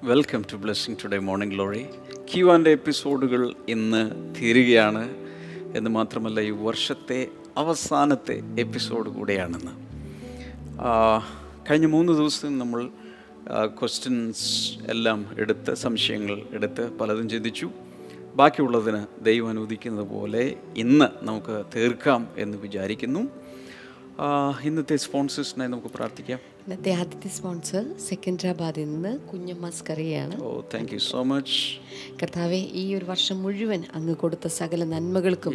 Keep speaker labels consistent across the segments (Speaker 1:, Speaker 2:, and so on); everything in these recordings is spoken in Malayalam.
Speaker 1: Welcome to blessing today morning glory ക്യുവാന്റെ and എപ്പിസോഡുകൾ ഇന്ന് തീരുകയാണ്. എന്ന് മാത്രമല്ല ഈ വർഷത്തെ അവസാനത്തെ എപ്പിസോഡ് കൂടെയാണെന്ന്. കഴിഞ്ഞ മൂന്ന് ദിവസം നമ്മൾ ക്വസ്റ്റ്യൻസ് എല്ലാം എടുത്ത് സംശയങ്ങൾ എടുത്ത് പലതും ചിന്തിച്ചു ബാക്കിയുള്ളതിന് ദൈവം അനുവദിക്കുന്നത് പോലെ ഇന്ന് നമുക്ക് തീർക്കാം എന്ന് വിചാരിക്കുന്നു. ഇന്നത്തെ സ്പോൺസേഴ്സിനായി നമുക്ക് പ്രാർത്ഥിക്കാം.
Speaker 2: ഇന്നത്തെ ആദ്യത്തെ സ്പോൺസർ സെക്കൻഡ്രാബാദിൽ നിന്ന് കുഞ്ഞമ്മാസ് കറിയാണ്
Speaker 1: ഓ താങ്ക് യു സോ മച്ച്
Speaker 2: കർത്താവെ ഈ ഒരു വർഷം മുഴുവൻ അങ്ങ് കൊടുത്ത സകല നന്മകൾക്കും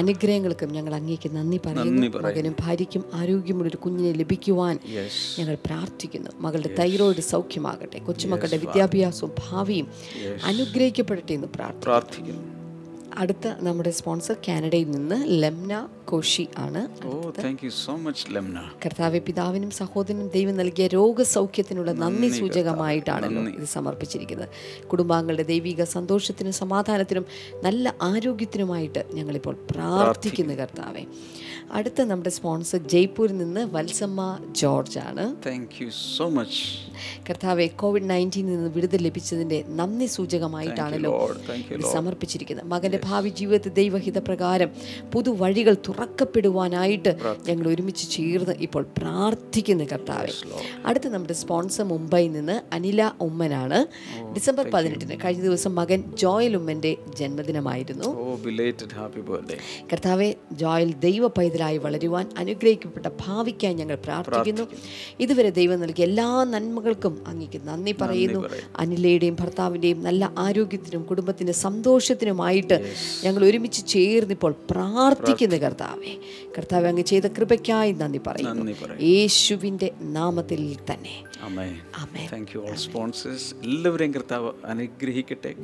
Speaker 2: അനുഗ്രഹങ്ങൾക്കും ഞങ്ങൾ അങ്ങേക്ക് നന്ദി പറയുന്നു. മകനും ഭാര്യയ്ക്കും ആരോഗ്യമുള്ളൊരു കുഞ്ഞിനെ ലഭിക്കുവാൻ ഞങ്ങൾ പ്രാർത്ഥിക്കുന്നു. മകളുടെ തൈറോയിഡ് സൗഖ്യമാകട്ടെ കൊച്ചുമക്കളുടെ വിദ്യാഭ്യാസവും ഭാവിയും അനുഗ്രഹിക്കപ്പെടട്ടെ എന്ന് പ്രാർത്ഥിക്കുന്നു. അടുത്ത നമ്മുടെ സ്പോൺസർ കാനഡയിൽ നിന്ന് ലെംന കോഷി ആണ്.
Speaker 1: So much Lemna.
Speaker 2: കർത്താവ് പിതാവിനും സഹോദരനും ദൈവം നൽകിയ രോഗസൗഖ്യത്തിനുള്ള നന്ദി സൂചകമായിട്ടാണ് ഇത് സമർപ്പിച്ചിരിക്കുന്നത്. കുടുംബാംഗങ്ങളുടെ ദൈവിക സന്തോഷത്തിനും സമാധാനത്തിനും നല്ല ആരോഗ്യത്തിനുമായിട്ട് ഞങ്ങളിപ്പോൾ പ്രാർത്ഥിക്കുന്നു. കർത്താവെ. അടുത്ത നമ്മുടെ സ്പോൺസർ ജയ്പൂരിൽ നിന്ന് വത്സമ്മ ജോർജ് ആണ്
Speaker 1: താങ്ക് യു സോ മച്ച്
Speaker 2: കർത്താവെ കോവിഡ് നയന്റീനിൽ നിന്ന് വിടുതൽ ലഭിച്ചതിന്റെ നന്ദി സൂചകമായിട്ടാണല്ലോ സമർപ്പിച്ചിരിക്കുന്നത്. മകന്റെ ഭാവി ജീവിതത്തിൽ ദൈവഹിത പ്രകാരം പുതുവഴികൾ തുറക്കപ്പെടുവാനായിട്ട് ഞങ്ങൾ ഒരുമിച്ച് ചേർന്ന് ഇപ്പോൾ പ്രാർത്ഥിക്കുന്നു കർത്താവെ. അടുത്ത നമ്മുടെ സ്പോൺസർ മുംബൈയിൽ നിന്ന് അനില ഉമ്മനാണ്. ഡിസംബർ പതിനെട്ടിന് കഴിഞ്ഞ ദിവസം മകൻ ജോയൽ ഉമ്മന്റെ ജന്മദിനമായിരുന്നു.
Speaker 1: ബർത്ത്ഡേ
Speaker 2: കർത്താവെ ജോയൽ ദൈവ പൈതലായി വളരുവാൻ അനുഗ്രഹിക്കപ്പെട്ട ഭാവിക്കായി ഞങ്ങൾ പ്രാർത്ഥിക്കുന്നു. ഇതുവരെ ദൈവം നൽകിയ എല്ലാ നന്മകൾക്കും അങ്ങേക്ക് നന്ദി പറയുന്നു. അനിലയുടെയും ഭർത്താവിന്റെയും നല്ല ആരോഗ്യത്തിനും കുടുംബത്തിന്റെ സന്തോഷത്തിനുമായിട്ട് ഞങ്ങൾ ഒരുമിച്ച് ചേർന്നിപ്പോൾ പ്രാർത്ഥിക്കുന്നു കർത്താവെ. കർത്താവ് അങ്ങ് ചെയ്ത കൃപയ്ക്കായി നന്ദി പറയുന്നു. യേശുവിന്റെ നാമത്തിൽ തന്നെ.
Speaker 1: എല്ലാവരെയും കർത്താവ് അനുഗ്രഹിക്കട്ടെ.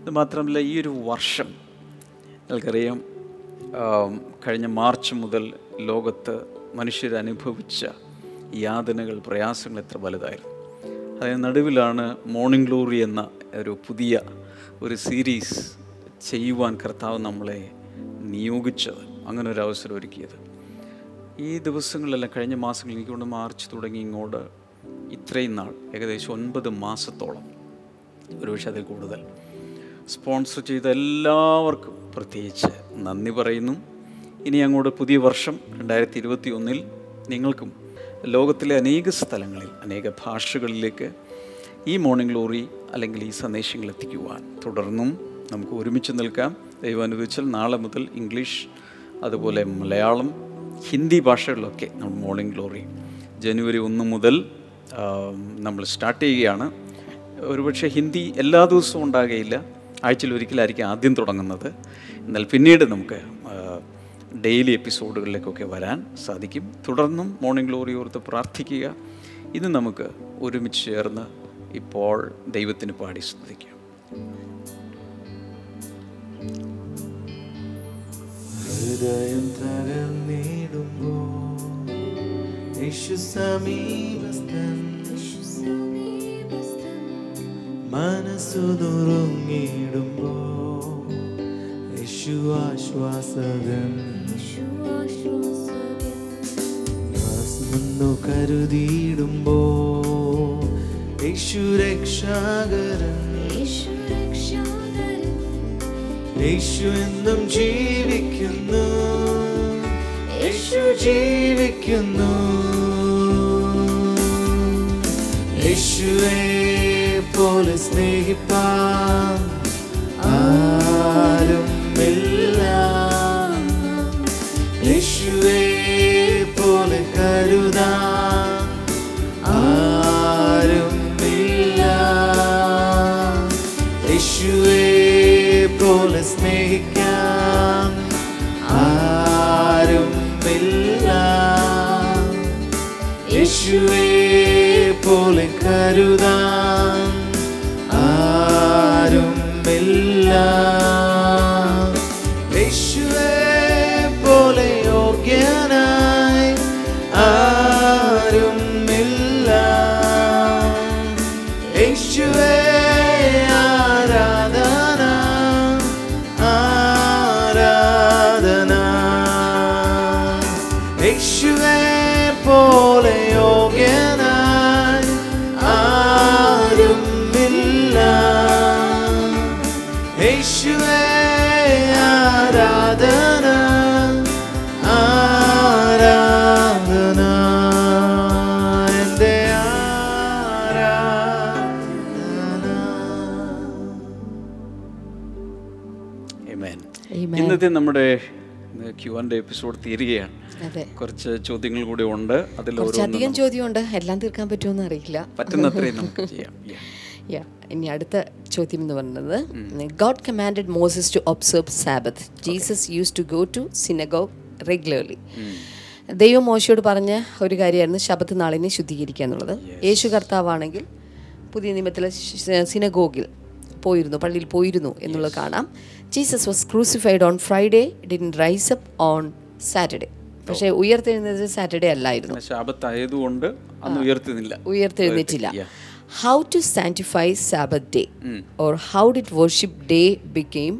Speaker 1: അത് മാത്രമല്ല ഈ ഒരു വർഷം നിങ്ങൾക്കറിയാം കഴിഞ്ഞ മാർച്ച് മുതൽ ലോകത്ത് മനുഷ്യരനുഭവിച്ച യാതനകൾ പ്രയാസങ്ങൾ എത്ര വലുതായിരുന്നു. അതിന് നടുവിലാണ് മോർണിംഗ് ഗ്ലോറി എന്ന ഒരു പുതിയ ഒരു സീരീസ് ചെയ്യുവാൻ കർത്താവ് നമ്മളെ നിയോഗിച്ചത്. അങ്ങനെ ഒരു അവസരം ഒരുക്കിയത്. ഈ ദിവസങ്ങളിലെല്ലാം കഴിഞ്ഞ മാസങ്ങളിൽ എനിക്കൊണ്ട് മാർച്ച് തുടങ്ങി ഇങ്ങോട്ട് ഇത്രയും നാൾ ഏകദേശം ഒൻപത് മാസത്തോളം. ഒരുപക്ഷെ അതിൽ കൂടുതൽ. സ്പോൺസർ ചെയ്ത എല്ലാവർക്കും പ്രത്യേകിച്ച് നന്ദി പറയുന്നു. ഇനി അങ്ങോട്ട് പുതിയ വർഷം രണ്ടായിരത്തി ഇരുപത്തി ഒന്നിൽ നിങ്ങൾക്കും ലോകത്തിലെ അനേക സ്ഥലങ്ങളിൽ അനേക ഭാഷകളിലേക്ക് ഈ മോർണിംഗ് ഗ്ലോറി അല്ലെങ്കിൽ ഈ സന്ദേശങ്ങൾ എത്തിക്കുവാൻ തുടർന്നും നമുക്ക് ഒരുമിച്ച് നിൽക്കാം. ദൈവം അനുവദിച്ചാൽ നാളെ മുതൽ ഇംഗ്ലീഷ് അതുപോലെ മലയാളം ഹിന്ദി ഭാഷകളിലൊക്കെ നമ്മൾ മോർണിംഗ് ഗ്ലോറി ജനുവരി ഒന്ന് മുതൽ നമ്മൾ സ്റ്റാർട്ട് ചെയ്യുകയാണ്. ഒരുപക്ഷെ ഹിന്ദി എല്ലാ ദിവസവും ഉണ്ടാകുകയില്ല ആഴ്ചയിൽ ഒരിക്കലായിരിക്കും ആദ്യം തുടങ്ങുന്നത്. എന്നാൽ പിന്നീട് നമുക്ക് ഡെയിലി എപ്പിസോഡുകളിലേക്കൊക്കെ വരാൻ സാധിക്കും. തുടർന്നും മോർണിംഗ് ഗ്ലോറി ഓർത്ത് പ്രാർത്ഥിക്കുക. ഇന്ന് നമുക്ക് ഒരുമിച്ച് ചേർന്ന് ഇപ്പോൾ ദൈവത്തിന് പാടി ശ്രദ്ധിക്കാം
Speaker 3: ഹൃദയം തകർന്നിടുമ്പോ യേശു സമീപസ്ഥൻ. മനസ്സു നുറുങ്ങിടുമ്പോ യേശു ആശ്വാസകൻ മുന്നു കരുതിയിടുമ്പോ യേശു രക്ഷാകരൻ യേശു എന്നും ജീവിക്കുന്നു യേശു ജീവിക്കുന്നു യേശുവെ പോലെ സ്നേഹിപ്പാൻ ആരുമില്ല യേശുവേ പോലെ യോഗ്യനായി ആരുമില്ല. യേശുവെ ആരാധന ആരാധന. എന്റെ ആരാധന.
Speaker 1: ഇന്നത്തെ നമ്മുടെ ക്യു ആൻഡ് എപ്പിസോഡ് തീരുകയാണ്. കുറച്ച് ചോദ്യങ്ങൾ കൂടി ഉണ്ട്. അതിൽ
Speaker 2: കുറച്ചധികം ചോദ്യമുണ്ട്. എല്ലാം തീർക്കാൻ പറ്റുമെന്ന് അറിയില്ല.
Speaker 1: പറ്റുന്നത്രയും നമുക്ക് ചെയ്യാം.
Speaker 2: ഇനി അടുത്ത ചോദ്യം എന്ന് പറയുന്നത് God commanded Moses to observe Sabbath Jesus used to go to synagogue regularly ദൈവം മോശയോട് പറഞ്ഞ ഒരു കാര്യമായിരുന്നു ശബത്ത് നാളിനെ ശുദ്ധീകരിക്കുക എന്നുള്ളത്. യേശു കർത്താവാണെങ്കിൽ പുതിയ നിയമത്തിലെ സിനഗോഗിൽ പോയിരുന്നു പള്ളിയിൽ പോയിരുന്നു എന്നുള്ളത് കാണാം. Jesus was crucified on Friday didn't rise up on Saturday പക്ഷേ ഉയർത്തെഴുന്നത് സാറ്റർഡേ അല്ലായിരുന്നു.
Speaker 1: ശാപത്തായതുകൊണ്ട് അന്ന് ഉയർത്തുന്നില്ല
Speaker 2: ഉയർത്തെഴുന്നേറ്റില്ല. How to sanctify Sabbath day or how did worship day became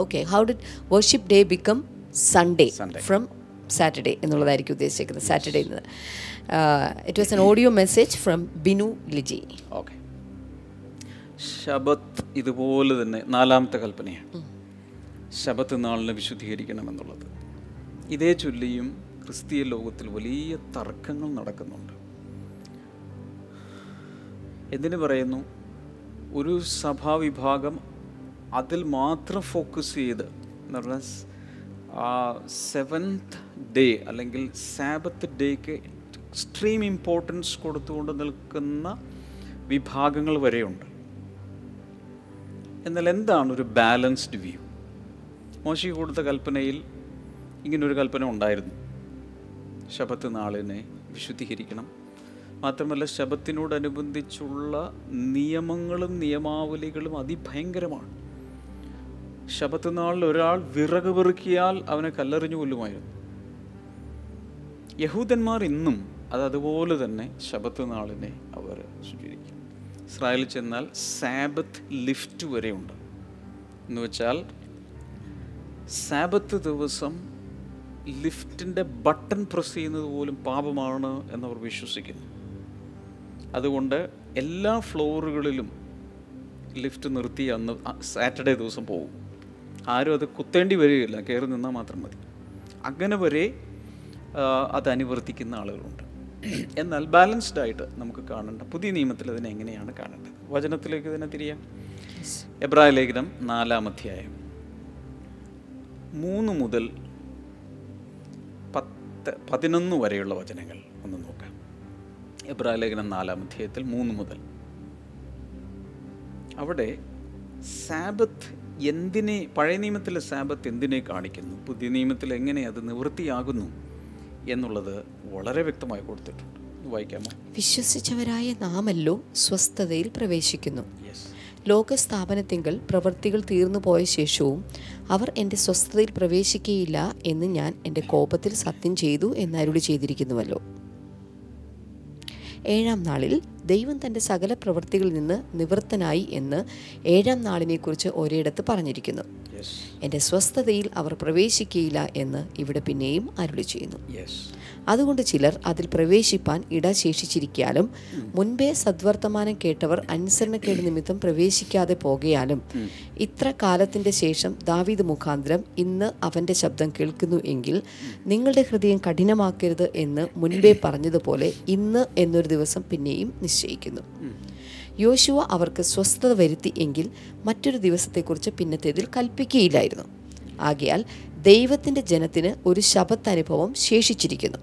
Speaker 2: okay how did worship day become Sunday
Speaker 1: Sunday.
Speaker 2: From Saturday എന്നുള്ളതായിരിക്കും ഉദ്ദേശിക്കുന്നത് സാറ്റർഡേ എന്ന് it was an audio message from Binu Liji
Speaker 1: okay ശബത്ത് ഇതുപോലെ തന്നെ നാലാമത്തെ കൽപ്പനയാണ്. ശബത്ത് നാളിനെ വിശുദ്ധീകരിക്കണമെന്നുള്ളത് ഇതേ ചൊല്ലിയും ക്രിസ്തീയ ലോകത്തിൽ വലിയ തർക്കങ്ങൾ നടക്കുന്നുണ്ട്. എന്തിനു പറയുന്നു? ഒരു സഭാവിഭാഗം അതിൽ മാത്രം ഫോക്കസ് ചെയ്ത് എന്ന് പറഞ്ഞാൽ ആ സെവൻത്ത് ഡേ അല്ലെങ്കിൽ സാബത്ത് ഡേക്ക് എക്സ്ട്രീം ഇമ്പോർട്ടൻസ് കൊടുത്തുകൊണ്ട് നിൽക്കുന്ന വിഭാഗങ്ങൾ വരെയുണ്ട്. എന്നാൽ എന്താണ് ഒരു ബാലൻസ്ഡ് വ്യൂ മോശി കൊടുത്ത കൽപ്പനയിൽ ഇങ്ങനൊരു കൽപ്പന ഉണ്ടായിരുന്നു. ശബത്ത് നാളിനെ വിശുദ്ധീകരിക്കണം. മാത്രമല്ല ശബത്തിനോടനുബന്ധിച്ചുള്ള നിയമങ്ങളും നിയമാവലികളും അതിഭയങ്കരമാണ്. ശബത്ത് നാളിൽ ഒരാൾ വിറക് പെറുക്കിയാൽ അവനെ കല്ലെറിഞ്ഞു കൊല്ലുമായിരുന്നു. യഹൂദന്മാർ ഇന്നും അത് അതുപോലെ തന്നെ ശബത്ത് നാളിനെ അവർ സ്വീകരിക്കും ഇസ്രായേലിൽ ചെന്നാൽ സാബത്ത് ലിഫ്റ്റ് വരെയുണ്ട്. എന്ന് വെച്ചാൽ സാബത്ത് ദിവസം ലിഫ്റ്റിന്റെ ബട്ടൺ പ്രസ് ചെയ്യുന്നത് പോലും പാപമാണ് എന്നവർ വിശ്വസിക്കുന്നു. അതുകൊണ്ട് എല്ലാ ഫ്ലോറുകളിലും ലിഫ്റ്റ് നിർത്തി അന്ന് സാറ്റർഡേ ദിവസം പോകും. ആരും അത് കുത്തേണ്ടി വരികയില്ല കയറി നിന്നാൽ മാത്രം മതി. അങ്ങനെ വരെ അത് അനുവർത്തിക്കുന്ന ആളുകളുണ്ട്. എന്നാൽ ബാലൻസ്ഡ് ആയിട്ട് നമുക്ക് കാണേണ്ട പുതിയ നിയമത്തിൽ അതിനെ എങ്ങനെയാണ് കാണേണ്ടത്? വചനത്തിലേക്ക് തന്നെ തിരിയാം. എബ്രാഹിം ലേഖനം നാലാം അധ്യായം. മൂന്ന് മുതൽ പത്ത് പതിനൊന്ന് വരെയുള്ള വചനങ്ങൾ ഒന്ന് നോക്കാം. എബ്രായ ലേഖനം നാലാം അധ്യായത്തിൽ മൂന്ന് മുതൽ. അവിടെ സാബത്ത് എന്തിനെ പഴയ നിയമത്തിലെ സാബത്ത് എന്തിനെ കാണിക്കുന്നു? പുതിയ നിയമത്തിൽ എങ്ങനെ അത് നിവൃത്തിയാകുന്നു എന്നുള്ളത് വളരെ വ്യക്തമായി കൊടുത്തിട്ടുണ്ട്. വായിക്കാമോ?
Speaker 2: വിശ്വസിച്ചവരായ നാമല്ലോ സ്വസ്ഥതയിൽ പ്രവേശിക്കുന്നു.
Speaker 1: യെസ്
Speaker 2: ലോകസ്ഥാപനത്തിങ്കൽ പ്രവൃത്തികൾ തീർന്നു പോയ ശേഷവും അവർ എന്റെ സ്വസ്ഥതയിൽ പ്രവേശിക്കുകയില്ല എന്ന് ഞാൻ എന്റെ കോപത്തിൽ സത്യം ചെയ്തു എന്നരുളി ചെയ്തിരിക്കുന്നുവല്ലോ. ഏഴാം നാളിൽ ദൈവം തന്റെ സകല പ്രവൃത്തികളിൽ നിന്ന് നിവൃത്തനായി എന്ന് ഏഴാം നാളിനെക്കുറിച്ച് ഒരിടത്ത് പറഞ്ഞിരിക്കുന്നു. എന്റെ സ്വസ്ഥതയിൽ അവർ പ്രവേശിക്കുകയില്ല എന്ന് ഇവിടെ പിന്നെയും അരുളി ചെയ്യുന്നു. അതുകൊണ്ട് ചിലർ അതിൽ പ്രവേശിപ്പാൻ ഇട ശേഷിച്ചിരിക്കാലും മുൻപേ സദ്വർത്തമാനം കേട്ടവർ അനുസരണക്കേട് നിമിത്തം പ്രവേശിക്കാതെ പോകയാലും ഇത്ര കാലത്തിന്റെ ശേഷം ദാവീദ് മുഖാന്തരം ഇന്ന് അവന്റെ ശബ്ദം കേൾക്കുന്നു എങ്കിൽ നിങ്ങളുടെ ഹൃദയം കഠിനമാക്കരുത് എന്ന് മുൻപേ പറഞ്ഞതുപോലെ ഇന്ന് എന്നൊരു ദിവസം പിന്നെയും നിശ്ചയിക്കുന്നു. യോശുവ അവർക്ക് സ്വസ്ഥത വരുത്തി എങ്കിൽ മറ്റൊരു ദിവസത്തെക്കുറിച്ച് പിന്നത്തേതിൽ കൽപ്പിക്കുകയില്ലായിരുന്നു. ആകയാൽ ദൈവത്തിന്റെ ജനത്തിന് ഒരു ശബത്ത് അനുഭവം ശേഷിച്ചിരിക്കുന്നു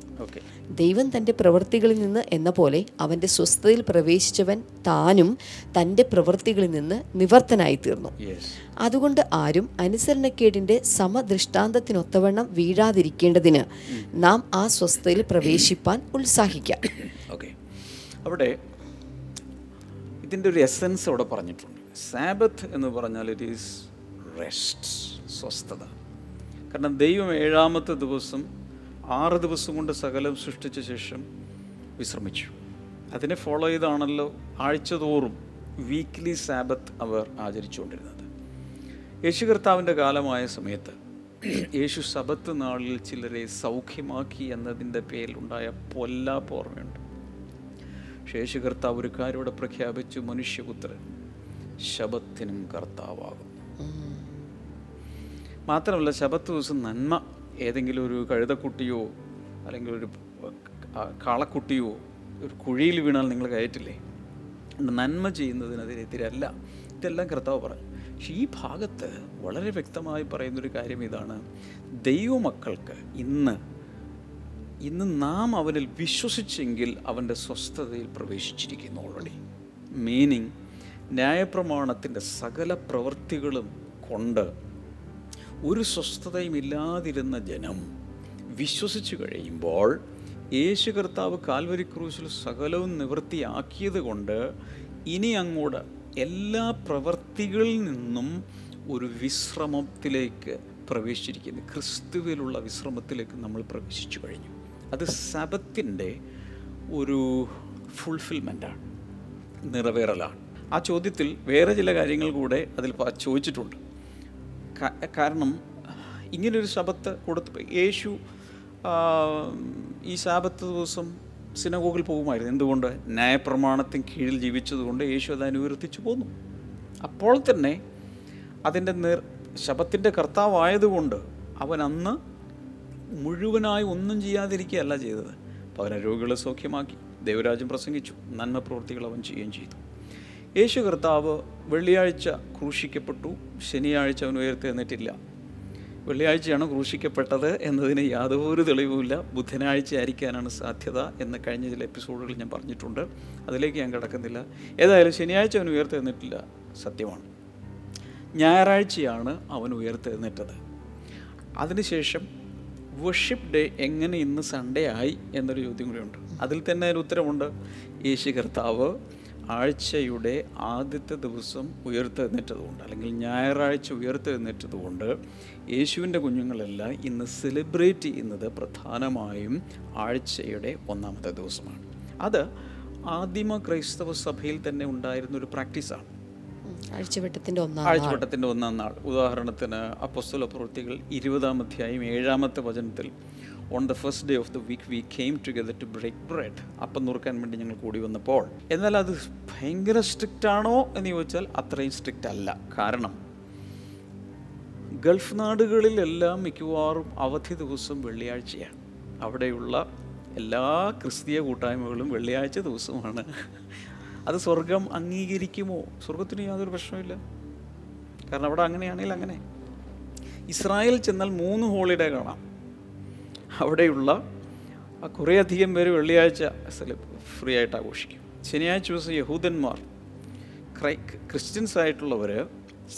Speaker 2: ദൈവം തന്റെ പ്രവൃത്തികളിൽ നിന്ന് എന്ന പോലെ അവന്റെ സ്വസ്ഥതയിൽ പ്രവേശിച്ചവൻ താനും തന്റെ പ്രവൃത്തികളിൽ നിന്ന് നിവർത്തനായി തീർന്നു. അതുകൊണ്ട് ആരും അനുസരണക്കേടിന്റെ സമദൃഷ്ടാന്തത്തിനൊത്തവണ്ണം വീഴാതിരിക്കേണ്ടതിന് നാം ആ സ്വസ്ഥതയിൽ പ്രവേശിപ്പാൻ ഉത്സാഹിക്കാം.
Speaker 1: അവിടെ ഇതിന്റെ ഒരു എസൻസ് അവിടെ പറഞ്ഞിട്ടുണ്ട്. സാബത്ത് എന്ന് പറഞ്ഞാൽ ഇറ്റ് ഈസ് റെസ്റ്റ് സ്വസ്ഥത. കാരണം ദൈവം ഏഴാമത്തെ ദിവസം ആറ് ദിവസം കൊണ്ട് സകലം സൃഷ്ടിച്ച ശേഷം വിശ്രമിച്ചു. അതിനെ ഫോളോ ചെയ്താണല്ലോ ആഴ്ചതോറും വീക്ക്ലി സാബത്ത് അവർ ആചരിച്ചുകൊണ്ടിരുന്നത്. യേശു കർത്താവിന്റെ കാലമായ സമയത്ത് യേശു സബത്ത് നാളിൽ ചിലരെ സൗഖ്യമാക്കി എന്നതിന്റെ പേരിലുണ്ടായ പൊല്ലാപ്പ് ഓർമ്മയുണ്ട്. പക്ഷേ യേശു കർത്താവ് ഒരു കാര്യം ഇവിടെ പ്രഖ്യാപിച്ചു മനുഷ്യപുത്രൻ ശബത്തിനും കർത്താവാകും മാത്രമല്ല ശബത്ത് ദിവസം നന്മ ഏതെങ്കിലും ഒരു കഴുതക്കുട്ടിയോ അല്ലെങ്കിൽ ഒരു കാളക്കുട്ടിയോ ഒരു കുഴിയിൽ വീണാൽ നിങ്ങൾ കയറ്റില്ലേ? നന്മ ചെയ്യുന്നതിനെതിരെതിരല്ല ഇതെല്ലാം കർത്താവ് പറഞ്ഞു. പക്ഷേ ഈ ഭാഗത്ത് വളരെ വ്യക്തമായി പറയുന്നൊരു കാര്യം ഇതാണ്. ദൈവമക്കൾക്ക് ഇന്ന് ഇന്ന് നാം അവനിൽ വിശ്വസിച്ചെങ്കിൽ അവന്റെ സ്വസ്ഥതയിൽ പ്രവേശിച്ചിരിക്കുന്നു ഓൾറെഡി മീനിങ് ന്യായപ്രമാണത്തിന്റെ സകല പ്രവൃത്തികളും കൊണ്ട് ഒരു സ്വസ്ഥതയും ഇല്ലാതിരുന്ന ജനം വിശ്വസിച്ചു കഴിയുമ്പോൾ യേശു കർത്താവ് കാൽവരി ക്രൂശിൽ സകലവും നിവൃത്തിയാക്കിയത് കൊണ്ട് ഇനി അങ്ങോട്ട് എല്ലാ പ്രവൃത്തികളിൽ നിന്നും ഒരു വിശ്രമത്തിലേക്ക് പ്രവേശിച്ചിരിക്കുന്നു. ക്രിസ്തുവിലുള്ള വിശ്രമത്തിലേക്ക് നമ്മൾ പ്രവേശിച്ചു കഴിഞ്ഞു. അത് സബത്തിന്റെ ഒരു ഫുൾഫിൽമെന്റാണ് നിറവേറലാണ്. ആ ചോദ്യത്തിൽ വേറെ ചില കാര്യങ്ങൾ കൂടെ അതിൽ ചോദിച്ചിട്ടുണ്ട്. കാരണം ഇങ്ങനൊരു ശബത്ത് കൊടുത്ത് യേശു ഈ ശാപത്ത് ദിവസം സിനഗോഗിൽ പോകുമായിരുന്നു. എന്തുകൊണ്ട്? ന്യായപ്രമാണത്തിന് കീഴിൽ ജീവിച്ചതുകൊണ്ട് യേശു അത് അനുവർത്തിച്ചു പോന്നു. അപ്പോൾ തന്നെ അതിന്റെ നിർ ശബത്തിന്റെ കർത്താവായതുകൊണ്ട് അവൻ അന്ന് മുഴുവനായി ഒന്നും ചെയ്യാതിരിക്കുകയല്ല ചെയ്തത്. പകരം രോഗികളെ സൗഖ്യമാക്കി ദൈവരാജ്യം പ്രസംഗിച്ചു നന്മ പ്രവൃത്തികൾ അവൻ ചെയ്യുകയും ചെയ്തു. യേശു കർത്താവ് വെള്ളിയാഴ്ച ക്രൂശിക്കപ്പെട്ടു ശനിയാഴ്ച അവൻ ഉയർത്തെഴുന്നേറ്റില്ല. വെള്ളിയാഴ്ചയാണ് ക്രൂശിക്കപ്പെട്ടത് എന്നതിന് യാതൊരു തെളിവുമില്ല. ബുധനാഴ്ച ആയിരിക്കാനാണ് സാധ്യത എന്ന് കഴിഞ്ഞ ചില എപ്പിസോഡുകൾ ഞാൻ പറഞ്ഞിട്ടുണ്ട്. അതിലേക്ക് ഞാൻ കിടക്കുന്നില്ല. ഏതായാലും ശനിയാഴ്ച അവൻ ഉയർത്തെഴുന്നേറ്റില്ല സത്യമാണ്. ഞായറാഴ്ചയാണ് അവൻ ഉയർത്തെഴുന്നേറ്റത്. അതിനുശേഷം വർഷിപ്പ് ഡേ എങ്ങനെ ഇന്ന് സൺഡേ ആയി എന്നൊരു ചോദ്യം കൂടിയുണ്ട്. അതിൽ തന്നെ ഒരു ഉത്തരമുണ്ട് യേശു കർത്താവ് ആഴ്ചയുടെ ആദ്യത്തെ ദിവസം ഉയർത്തെഴുന്നേറ്റതുകൊണ്ട് അല്ലെങ്കിൽ ഞായറാഴ്ച ഉയർത്തെഴുന്നേറ്റതുകൊണ്ട് യേശുവിന്റെ കുഞ്ഞുങ്ങളെല്ലാം ഇന്ന് സെലിബ്രേറ്റ് ചെയ്യുന്നത് പ്രധാനമായും ആഴ്ചയുടെ ഒന്നാമത്തെ ദിവസമാണ്. അത് ആദിമ ക്രൈസ്തവ സഭയിൽ തന്നെ ഉണ്ടായിരുന്ന ഒരു പ്രാക്ടീസാണ്
Speaker 2: ഉം. ആഴ്ചവട്ടത്തിന്റെ ഒന്നാം
Speaker 1: ആഴ്ചവട്ടത്തിന്റെ ഒന്നാം നാൾ. ഉദാഹരണത്തിന് അപ്പസ്തുല പ്രവൃത്തികൾ ഇരുപതാം അധ്യായം ഏഴാമത്തെ വചനത്തിൽ on the first day of the week we came together to break bread അപ്പം നുറുക്കാൻ വേണ്ടി ഞങ്ങൾ കൂടി വന്നപ്പോൾ എന്നാൽ അത് ഭയങ്കര സ്ട്രിക്റ്റ് ആണോ? എന്ന് ചോദിച്ചാൽ അത്രയും സ്ട്രിക്റ്റ് അല്ല. കാരണം ഗൾഫ് നാടുകളിലെല്ലാം മിക്കവാറും അവധി ദിവസം വെള്ളിയാഴ്ചയാണ്. അവിടെയുള്ള എല്ലാ ക്രിസ്തീയ കൂട്ടായ്മകളും വെള്ളിയാഴ്ച ദിവസമാണ്. അത് സ്വർഗം അംഗീകരിക്കുമോ? സ്വർഗത്തിന് യാതൊരു പ്രശ്നമില്ല കാരണം അവിടെ അങ്ങനെയാണെങ്കിൽ അങ്ങനെ. ഇസ്രായേൽ ചെന്നാൽ മൂന്ന് ഹോളിഡേ കാണാം. അവിടെയുള്ള കുറേയധികം പേര് വെള്ളിയാഴ്ച ഫ്രീ ആയിട്ട് ആഘോഷിക്കും. ശനിയാഴ്ച ദിവസം യഹൂദന്മാർ ക്രൈ ക്രിസ്ത്യൻസ് ആയിട്ടുള്ളവർ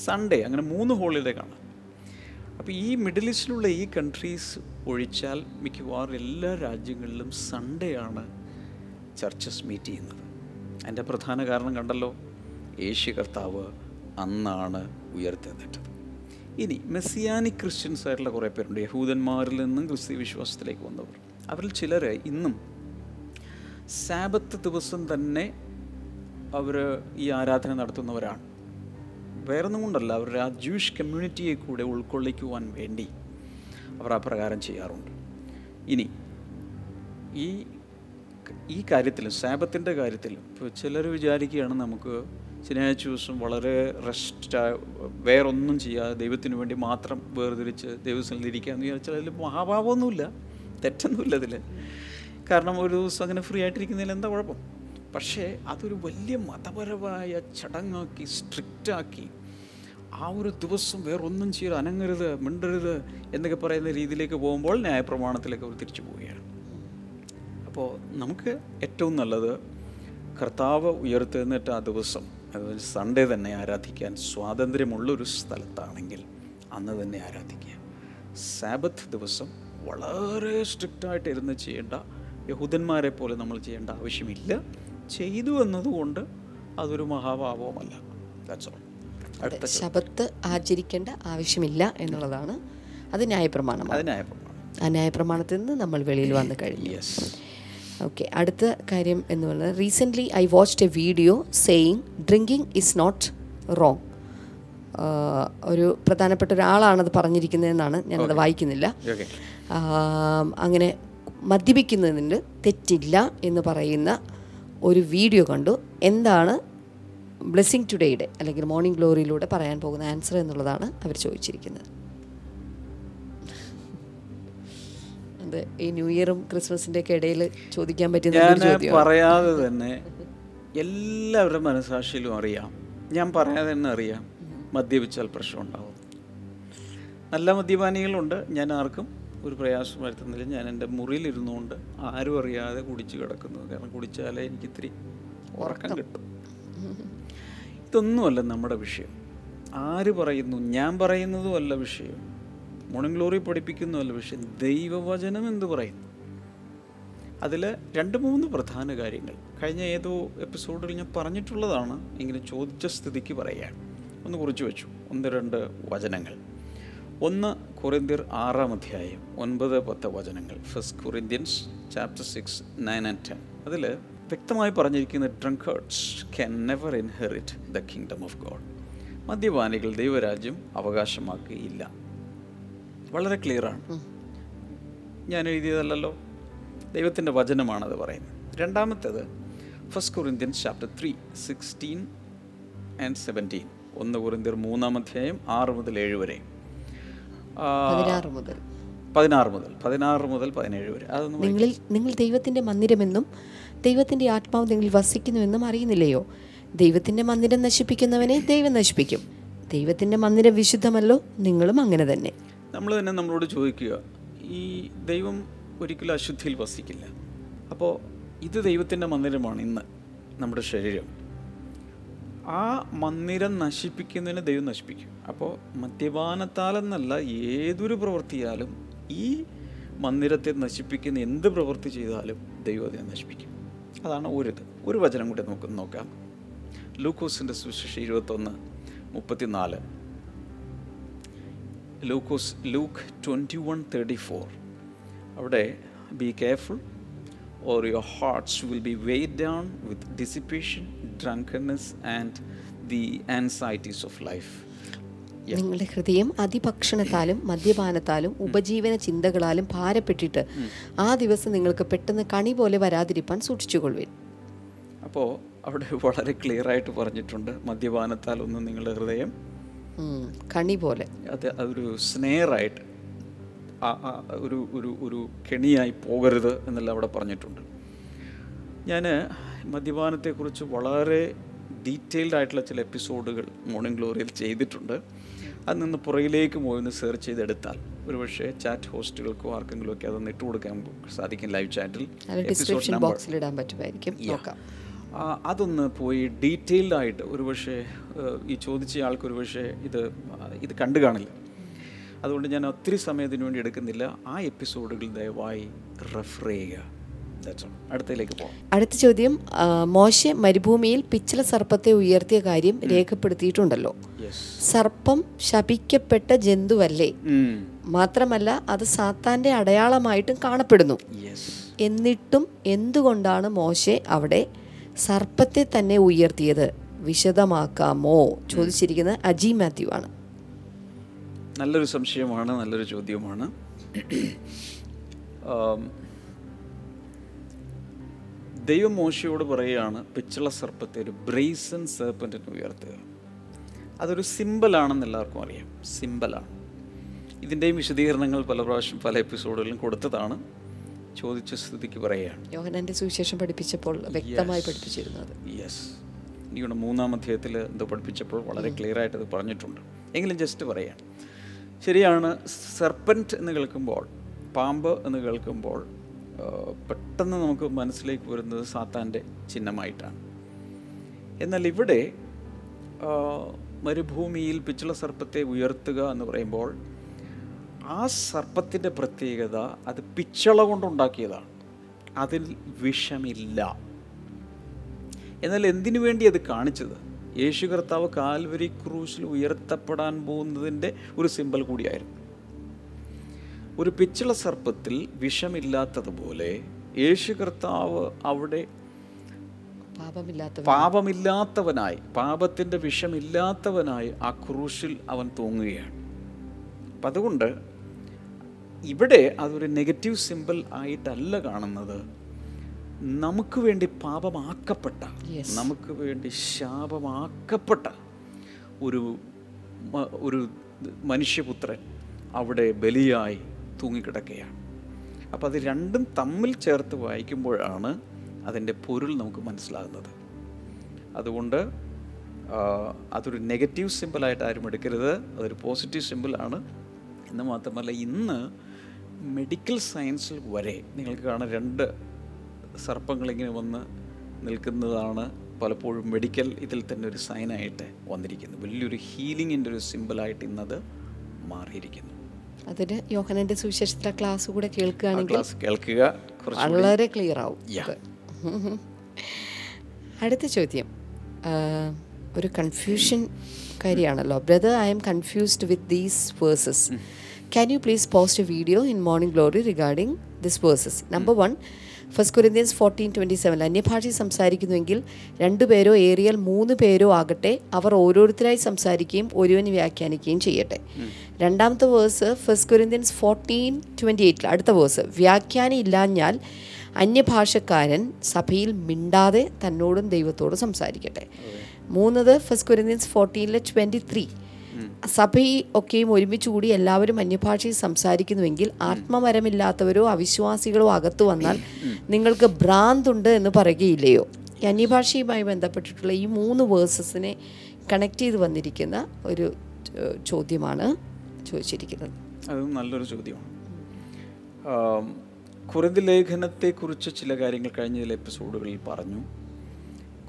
Speaker 1: സൺഡേ അങ്ങനെ മൂന്ന് ഹോളിഡേ കാണാം. അപ്പോൾ ഈ മിഡിൽ ഈസ്റ്റിലുള്ള ഈ കൺട്രീസ് ഒഴിച്ചാൽ മിക്കവാറും എല്ലാ രാജ്യങ്ങളിലും സൺഡേ ആണ് ചർച്ചസ് മീറ്റ് ചെയ്യുന്നത്. അതിന്റെ പ്രധാന കാരണം കണ്ടല്ലോ യേശു കർത്താവ് അന്നാണ് ഉയർത്തെഴുന്നേറ്റത്. ഇനി മെസ്സിയാനിക് ക്രിസ്ത്യൻസ് ആയിട്ടുള്ള കുറേ പേരുണ്ട്. യഹൂദന്മാരിൽ നിന്നും ക്രിസ്തീയ വിശ്വാസത്തിലേക്ക് വന്നവർ. അവരിൽ ചിലർ ഇന്നും സാബത്ത് ദിവസം തന്നെ അവർ ഈ ആരാധന നടത്തുന്നവരാണ്. വേറൊന്നും കൊണ്ടല്ല അവരുടെ ആ ജൂഷ് കമ്മ്യൂണിറ്റിയെ കൂടെ ഉൾക്കൊള്ളിക്കുവാൻ വേണ്ടി അവർ ആ പ്രകാരം ചെയ്യാറുണ്ട്. ഇനി ഈ ഈ കാര്യത്തിൽ സാബത്തിന്റെ കാര്യത്തിൽ ഇപ്പോൾ ചിലർ വിചാരിക്കുകയാണ് നമുക്ക് ശനിയാഴ്ച ദിവസം വളരെ റെസ്റ്റ് വേറൊന്നും ചെയ്യാതെ ദൈവത്തിന് വേണ്ടി മാത്രം വേർതിരിച്ച് ദൈവസ്ഥലിൽ ഇരിക്കാമെന്ന് വിചാരിച്ചാൽ അതിൽ മഹാഭാവമൊന്നുമില്ല. തെറ്റൊന്നുമില്ല അതിൽ കാരണം ഒരു ദിവസം അങ്ങനെ ഫ്രീ ആയിട്ടിരിക്കുന്നതിൽ എന്താ കുഴപ്പം? പക്ഷേ അതൊരു വലിയ മതപരമായ ചടങ്ങാക്കി സ്ട്രിക്റ്റാക്കി ആ ഒരു ദിവസം വേറൊന്നും ചെയ്യരുത് അനങ്ങരുത് മിണ്ടരുത് എന്നൊക്കെ പറയുന്ന രീതിയിലേക്ക് പോകുമ്പോൾ ന്യായപ്രമാണത്തിലേക്ക് അവർ തിരിച്ചു പോവുകയാണ്. അപ്പോൾ നമുക്ക് ഏറ്റവും നല്ലത് കർത്താവ് ഉയർത്തുന്നിട്ട് ആ ദിവസം അതായത് സൺഡേ തന്നെ ആരാധിക്കാൻ സ്വാതന്ത്ര്യമുള്ളൊരു സ്ഥലത്താണെങ്കിൽ അന്ന് തന്നെ ആരാധിക്കുക. സാബത്ത് ദിവസം വളരെ സ്ട്രിക്റ്റായിട്ട് ഇരുന്ന് ചെയ്യേണ്ട യഹൂദന്മാരെ പോലെ നമ്മൾ ചെയ്യേണ്ട ആവശ്യമില്ല. ചെയ്തു എന്നതുകൊണ്ട് അതൊരു മഹാഭാവവുമല്ല.
Speaker 2: ശബത്ത് ആചരിക്കേണ്ട ആവശ്യമില്ല എന്നുള്ളതാണ് അത് ന്യായപ്രമാണം.
Speaker 1: അത് ന്യായപ്രമാണം.
Speaker 2: ആ ന്യായപ്രമാണത്തിൽ നിന്ന് നമ്മൾ വെളിയിൽ വന്നു കഴിഞ്ഞു. ഓക്കെ അടുത്ത കാര്യം എന്ന് പറഞ്ഞാൽ recently I watched a video saying drinking is not wrong ഒരു പ്രധാനപ്പെട്ട ഒരാളാണത് പറഞ്ഞിരിക്കുന്നതെന്നാണ് ഞാനത് വായിക്കുന്നില്ല.
Speaker 1: ഓക്കെ
Speaker 2: അങ്ങനെ മദ്യപിക്കുന്നതിന് തെറ്റില്ല എന്ന് പറയുന്ന ഒരു വീഡിയോ കണ്ടു. എന്താണ് ബ്ലെസ്സിങ് ടുഡേയുടെ അല്ലെങ്കിൽ മോർണിംഗ് ഗ്ലോറിയിലൂടെ പറയാൻ പോകുന്ന ആൻസർ എന്നുള്ളതാണ് അവർ ചോദിച്ചിരിക്കുന്നത്. ഈ ന്യൂ ഇയറും ക്രിസ്മസിന്റെ ഒക്കെ ഇടയിൽ ചോദിക്കാൻ പറ്റിയ
Speaker 1: പറയാതെ തന്നെ എല്ലാവരുടെ മനസാക്ഷിയിലും അറിയാം. ഞാൻ പറയാതെ തന്നെ അറിയാം മദ്യപിച്ചാൽ പ്രശ്നം ഉണ്ടാവും നല്ല മദ്യപാനികളുണ്ട്. ഞാൻ ആർക്കും ഒരു പ്രയാസം വരുത്തുന്നില്ല. ഞാൻ എന്റെ മുറിയിലിരുന്നുകൊണ്ട് ആരും അറിയാതെ കുടിച്ച് കിടക്കുന്നത് കാരണം കുടിച്ചാലേ എനിക്ക് ഇത്തിരി ഉറക്കം. കിട്ടും. ഇതൊന്നുമല്ല നമ്മുടെ വിഷയം. ആര് പറയുന്നു? ഞാൻ പറയുന്നതുമല്ല വിഷയം. മോർണിംഗ് ഗ്ലോറി പഠിപ്പിക്കുന്നുമല്ല പക്ഷെ ദൈവവചനം എന്ന് പറയുന്നു? അതിൽ രണ്ട് മൂന്ന് പ്രധാന കാര്യങ്ങൾ. കഴിഞ്ഞ ഏതോ എപ്പിസോഡിൽ ഞാൻ പറഞ്ഞിട്ടുള്ളതാണ് ഇങ്ങനെ ചോദിച്ച സ്ഥിതിക്ക് പറയുകയാണ്. ഒന്ന് കുറിച്ച് വെച്ചു. ഒന്ന് രണ്ട് വചനങ്ങൾ. ഒന്ന് കുറിന്തിർ ആറാം അധ്യായം ഒൻപത് പത്ത് വചനങ്ങൾ. First Corinthians chapter six nine and ten അതിൽ വ്യക്തമായി പറഞ്ഞിരിക്കുന്ന drunkards can never inherit the kingdom of God മദ്യപാനികൾ ദൈവരാജ്യം അവകാശമാക്കുകയില്ല. വളരെ ക്ലിയറാണ്. ഞാൻ എഴുതിയതല്ലോ ദൈവത്തിന്റെ വചനമാണത് പറയുന്നത്. രണ്ടാമത്തേത് first Corinthian chapter three sixteen and seventeen ഒന്ന് കുറിന്ത്യർ മൂന്നാം അധ്യായം ആറ് മുതൽ ഏഴ് വരെ.
Speaker 2: പതിനാറ് മുതൽ.
Speaker 1: പതിനാറ് മുതൽ. പതിനാറ് മുതൽ പതിനേഴ് വരെ. അതൊന്നും
Speaker 2: നിങ്ങളിൽ നിങ്ങൾ ദൈവത്തിന്റെ മന്ദിരമെന്നും ദൈവത്തിന്റെ ആത്മാവ് നിങ്ങളിൽ വസിക്കുന്നുവെന്നും അറിയുന്നില്ലയോ? ദൈവത്തിന്റെ മന്ദിരം നശിപ്പിക്കുന്നവനെ ദൈവം നശിപ്പിക്കും. ദൈവത്തിന്റെ മന്ദിരം വിശുദ്ധമല്ലോ നിങ്ങളും അങ്ങനെ തന്നെ.
Speaker 1: നമ്മൾ തന്നെ നമ്മളോട് ചോദിക്കുക ഈ ദൈവം ഒരിക്കലും അശുദ്ധിയിൽ വസിക്കില്ല. അപ്പോൾ ഇത് ദൈവത്തിന്റെ മന്ദിരമാണ് ഇന്ന് നമ്മുടെ ശരീരം. ആ മന്ദിരം നശിപ്പിക്കുന്നതിന് ദൈവം നശിപ്പിക്കും. അപ്പോൾ മദ്യപാനത്താലെന്നല്ല ഏതൊരു പ്രവൃത്തിയാലും ഈ മന്ദിരത്തെ നശിപ്പിക്കുന്ന എന്ത് പ്രവൃത്തി ചെയ്താലും ദൈവം അതിനെ നശിപ്പിക്കും. അതാണ് ഒരിത്. ഒരു വചനം കൂടി നമുക്ക് നോക്കാം. ലൂക്കോസിന്റെ സുവിശേഷം ഇരുപത്തൊന്ന് മുപ്പത്തിനാല്. ലൂക്കോസ് Luke twenty one thirty four. അവിടെ be careful or your hearts will be weighed down with dissipation drunkenness and the anxieties of life
Speaker 2: നിങ്ങളുടെ ഹൃദയം അതിഭക്ഷണത്താലും മദ്യപാനത്താലും ഉപജീവന ചിന്തകളാലും ഭാരപ്പെട്ടിട്ട് ആ ദിവസം നിങ്ങൾക്ക് പെട്ടെന്ന് കണി പോലെ വരാതിരിപ്പാൻ സൂക്ഷിച്ചുകൊള്ളുവിൻ.
Speaker 1: അപ്പോൾ അവിടെ വളരെ ക്ലിയർ ആയിട്ട് പറഞ്ഞിട്ടുണ്ട് മദ്യപാനത്താൽ ഒന്നും നിങ്ങളുടെ ഹൃദയം
Speaker 2: കണി പോലെ.
Speaker 1: അത് അതൊരു സ്നേഹറായിട്ട് ഒരു ഒരു ഒരു കെണിയായി പോകരുത് എന്നെല്ലാം അവിടെ പറഞ്ഞിട്ടുണ്ട്. ഞാൻ മദ്യപാനത്തെക്കുറിച്ച് വളരെ ഡീറ്റെയിൽഡ് ആയിട്ടുള്ള ചില എപ്പിസോഡുകൾ മോർണിംഗ് ഗ്ലോറിയിൽ ചെയ്തിട്ടുണ്ട്. അത് നിന്ന് പുറകിലേക്ക് പോയി ഒന്ന് സെർച്ച് ചെയ്തെടുത്താൽ ഒരുപക്ഷെ ചാറ്റ് ഹോസ്റ്റുകൾക്കോ ആർക്കെങ്കിലും ഒക്കെ അതൊന്ന് ഇട്ട് കൊടുക്കാൻ സാധിക്കും ലൈവ് ചാറ്റിൽ.
Speaker 2: ഡിസ്ക്രിപ്ഷൻ ബോക്സിൽ ഇടാൻ പറ്റുമായിരിക്കും. നോക്കാം.
Speaker 1: അതൊന്ന് പോയി ഡീറ്റെയിൽഡ് ആയിട്ട് ഒരുപക്ഷെ ഈ ചോദിച്ച ആൾക്ക് ഒരുപക്ഷെ ഇത് ഇത് കണ്ടു കാണില്ല. അതുകൊണ്ട് ഞാൻ ഒത്തിരി സമയത്തിന് വേണ്ടി എടുക്കുന്നില്ല. ആ എപ്പിസോഡുകൾ ദയവായി റെഫർ ചെയ്യുക. പോകാം
Speaker 2: അടുത്ത ചോദ്യം മോശ മരുഭൂമിയിൽ പിച്ചള സർപ്പത്തെ ഉയർത്തിയ കാര്യം രേഖപ്പെടുത്തിയിട്ടുണ്ടല്ലോ. സർപ്പം ശപിക്കപ്പെട്ട ജന്തുവല്ലേ? മാത്രമല്ല അത് സാത്താന്റെ അടയാളമായിട്ടും കാണപ്പെടുന്നു. എന്നിട്ടും എന്തുകൊണ്ടാണ് മോശെ അവിടെ സർപ്പത്തെ തന്നെ ഉയർത്തിയത് വിശദമാക്കാമോ? ചോദിച്ചിരിക്കുന്നത് അജി മാത്യു ആണ്.
Speaker 1: നല്ലൊരു സംശയമാണ് നല്ലൊരു ചോദ്യമാണ്. ദൈവം മോശയോട് പറയുകയാണ് പിച്ചള സർപ്പത്തെ ഒരു ബ്രേസൻ സർപ്പന്റിനെ ഉയർത്തുക. അതൊരു സിമ്പലാണെന്ന് എല്ലാവർക്കും അറിയാം. സിമ്പലാണ് ഇതിന്റെയും വിശദീകരണങ്ങൾ പല പ്രാവശ്യം പല എപ്പിസോഡുകളിലും കൊടുത്തതാണ്. ചോദിച്ച സ്ഥിതിക്ക് പറയുകയാണ്.
Speaker 2: യോഹനന്റെ സുവിശേഷം പഠിപ്പിച്ചപ്പോൾ വ്യക്തമായി പഠിപ്പിച്ചിരുന്നത്
Speaker 1: യെസ് ഇനിയുടെ മൂന്നാം അധ്യായത്തിൽ ഇത് പഠിപ്പിച്ചപ്പോൾ വളരെ ക്ലിയർ ആയിട്ട് അത് പറഞ്ഞിട്ടുണ്ട്. എങ്കിലും ജസ്റ്റ് പറയാം ശരിയാണ് സർപ്പന്റ് എന്ന് കേൾക്കുമ്പോൾ പാമ്പ് എന്ന് കേൾക്കുമ്പോൾ പെട്ടെന്ന് നമുക്ക് മനസ്സിലേക്ക് വരുന്നത് സാത്താന്റെ ചിഹ്നമായിട്ടാണ്. എന്നാൽ ഇവിടെ മരുഭൂമിയിൽ പിച്ചള സർപ്പത്തെ ഉയർത്തുക എന്ന് പറയുമ്പോൾ ആ സർപ്പത്തിന്റെ പ്രത്യേകത അത് പിച്ചള കൊണ്ടുണ്ടാക്കിയതാണ് അതിൽ വിഷമില്ല. എന്നാൽ എന്തിനു വേണ്ടി അത് കാണിച്ചത്? യേശു കർത്താവ് കാൽവരി ക്രൂശിൽ ഉയർത്തപ്പെടാൻ പോകുന്നതിന്റെ ഒരു സിമ്പൽ കൂടിയായിരുന്നു. ഒരു പിച്ചള സർപ്പത്തിൽ വിഷമില്ലാത്തതുപോലെ യേശു കർത്താവ് അവിടെ
Speaker 2: പാപമില്ലാത്ത
Speaker 1: പാപമില്ലാത്തവനായി പാപത്തിന്റെ വിഷമില്ലാത്തവനായി ആ ക്രൂശിൽ അവൻ തൂങ്ങുകയാണ്. അപ്പം അതുകൊണ്ട് ഇവിടെ അതൊരു നെഗറ്റീവ് സിമ്പിൾ ആയിട്ടല്ല കാണുന്നത്. നമുക്ക് വേണ്ടി പാപമാക്കപ്പെട്ട. നമുക്ക് വേണ്ടി ശാപമാക്കപ്പെട്ട ഒരു ഒരു മനുഷ്യപുത്രൻ അവിടെ ബലിയായി തൂങ്ങിക്കിടക്കുകയാണ്. അപ്പോൾ അത് രണ്ടും തമ്മിൽ ചേർത്ത് വായിക്കുമ്പോഴാണ് അതിന്റെ പൊരുൾ നമുക്ക് മനസ്സിലാകുന്നത്. അതുകൊണ്ട് അതൊരു നെഗറ്റീവ് സിമ്പിളായിട്ട് ആരും എടുക്കരുത്. അതൊരു പോസിറ്റീവ് സിമ്പിളാണ് എന്ന് മാത്രമല്ല ഇന്ന് മെഡിക്കൽ സയൻസിൽ വരെ നിങ്ങൾക്ക് കാണാൻ രണ്ട് സർപ്പങ്ങളിങ്ങനെ വന്ന് നിൽക്കുന്നതാണ് പലപ്പോഴും മെഡിക്കൽ ഇതിൽ തന്നെ ഒരു സൈനായിട്ട് വന്നിരിക്കുന്നത്. വലിയൊരു ഹീലിങ്ങിന്റെ ഒരു സിമ്പിളായിട്ട് ഇന്നത് മാറിയിരിക്കുന്നു.
Speaker 2: അതിന് യോഹനന്റെ സുവിശേഷത്തിലെ ക്ലാസ് കൂടെ കേൾക്കുകയാണെങ്കിൽ
Speaker 1: ക്ലാസ് കേൾക്കുക.
Speaker 2: വളരെ ക്ലിയർ ആവും. അടുത്ത ചോദ്യം. ഒരു കൺഫ്യൂഷൻ കാര്യമാണല്ലോ. Brother I'm confused with these verses can you please post a video in morning glory regarding this verses number one first Corinthians fourteen twenty seven അന്യഭാഷയിൽ സംസാരിക്കുന്നുവെങ്കിൽ രണ്ടു പേരോ ഏറിയാൽ മൂന്ന് പേരോ ആകട്ടെ അവർ ഓരോരുത്തരായി സംസാരിക്കുകയും ഒരുവന് വ്യാഖ്യാനിക്കുകയും ചെയ്യട്ടെ. രണ്ടാമത്തെ verse first Corinthians fourteen twenty എയ്റ്റിൽ അടുത്ത വേഴ്സ് വ്യാഖ്യാനം ഇല്ലാഞ്ഞാൽ അന്യഭാഷക്കാരൻ സഭയിൽ മിണ്ടാതെ തന്നോടും ദൈവത്തോടും സംസാരിക്കട്ടെ. മൂന്നത് ഫസ്റ്റ് കൊരിന്ത്യൻസ് ഫോർട്ടീനിലെ ട്വന്റി ത്രീ സഭയിൽ ഒക്കെയും ഒരുമിച്ച് കൂടി എല്ലാവരും അന്യഭാഷയിൽ സംസാരിക്കുന്നുവെങ്കിൽ ആത്മമരമില്ലാത്തവരോ അവിശ്വാസികളോ അകത്തു വന്നാൽ നിങ്ങൾക്ക് ഭ്രാന്തുണ്ട് എന്ന് പറയുകയില്ലയോ? ഈ അന്യഭാഷയുമായി ബന്ധപ്പെട്ടിട്ടുള്ള ഈ മൂന്ന് വേഴ്സസിനെ കണക്ട് ചെയ്ത് വന്നിരിക്കുന്ന ഒരു ചോദ്യമാണ് ചോദിച്ചിരിക്കുന്നത്.
Speaker 1: അത് നല്ലൊരു ചോദ്യമാണ്. ആം, കുറിന്ത് ലേഖനത്തെക്കുറിച്ച് ചില കാര്യങ്ങൾ കഴിഞ്ഞ ചില എപ്പിസോഡുകളിൽ പറഞ്ഞു.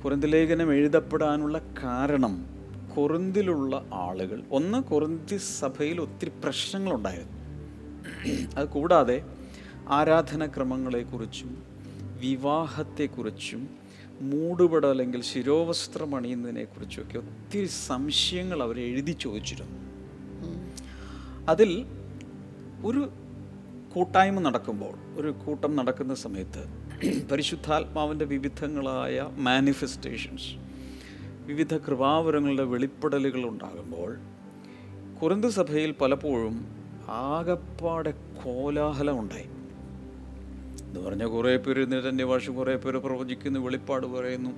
Speaker 1: കുറിന്ത് ലേഖനം എഴുതപ്പെടാനുള്ള കാരണം കൊറിന്തിലുള്ള ആളുകൾ ഒന്ന് കൊറിന്തി സഭയിൽ ഒത്തിരി പ്രശ്നങ്ങളുണ്ടായിരുന്നു. അത് കൂടാതെ ആരാധനക്രമങ്ങളെക്കുറിച്ചും വിവാഹത്തെക്കുറിച്ചും മൂടുപട അല്ലെങ്കിൽ ശിരോവസ്ത്രം അണിയുന്നതിനെക്കുറിച്ചുമൊക്കെ ഒത്തിരി സംശയങ്ങൾ അവർ എഴുതി ചോദിച്ചിരുന്നു. അതിൽ ഒരു കൂട്ടായ്മ നടക്കുമ്പോൾ ഒരു കൂട്ടം നടക്കുന്ന സമയത്ത് പരിശുദ്ധാത്മാവിന്റെ വിവിധങ്ങളായ മാനിഫെസ്റ്റേഷൻസ് വിവിധ കൃപാവരങ്ങളുടെ വെളിപ്പെടലുകൾ ഉണ്ടാകുമ്പോൾ കുറുന്ത് സഭയിൽ പലപ്പോഴും ആകപ്പാടെ കോലാഹലം ഉണ്ടായി. എന്ന് പറഞ്ഞാൽ കുറേ പേര് നിരന്യ ഭാഷ കുറേ പേര് പ്രവചിക്കുന്നു വെളിപ്പാട് പറയുന്നു.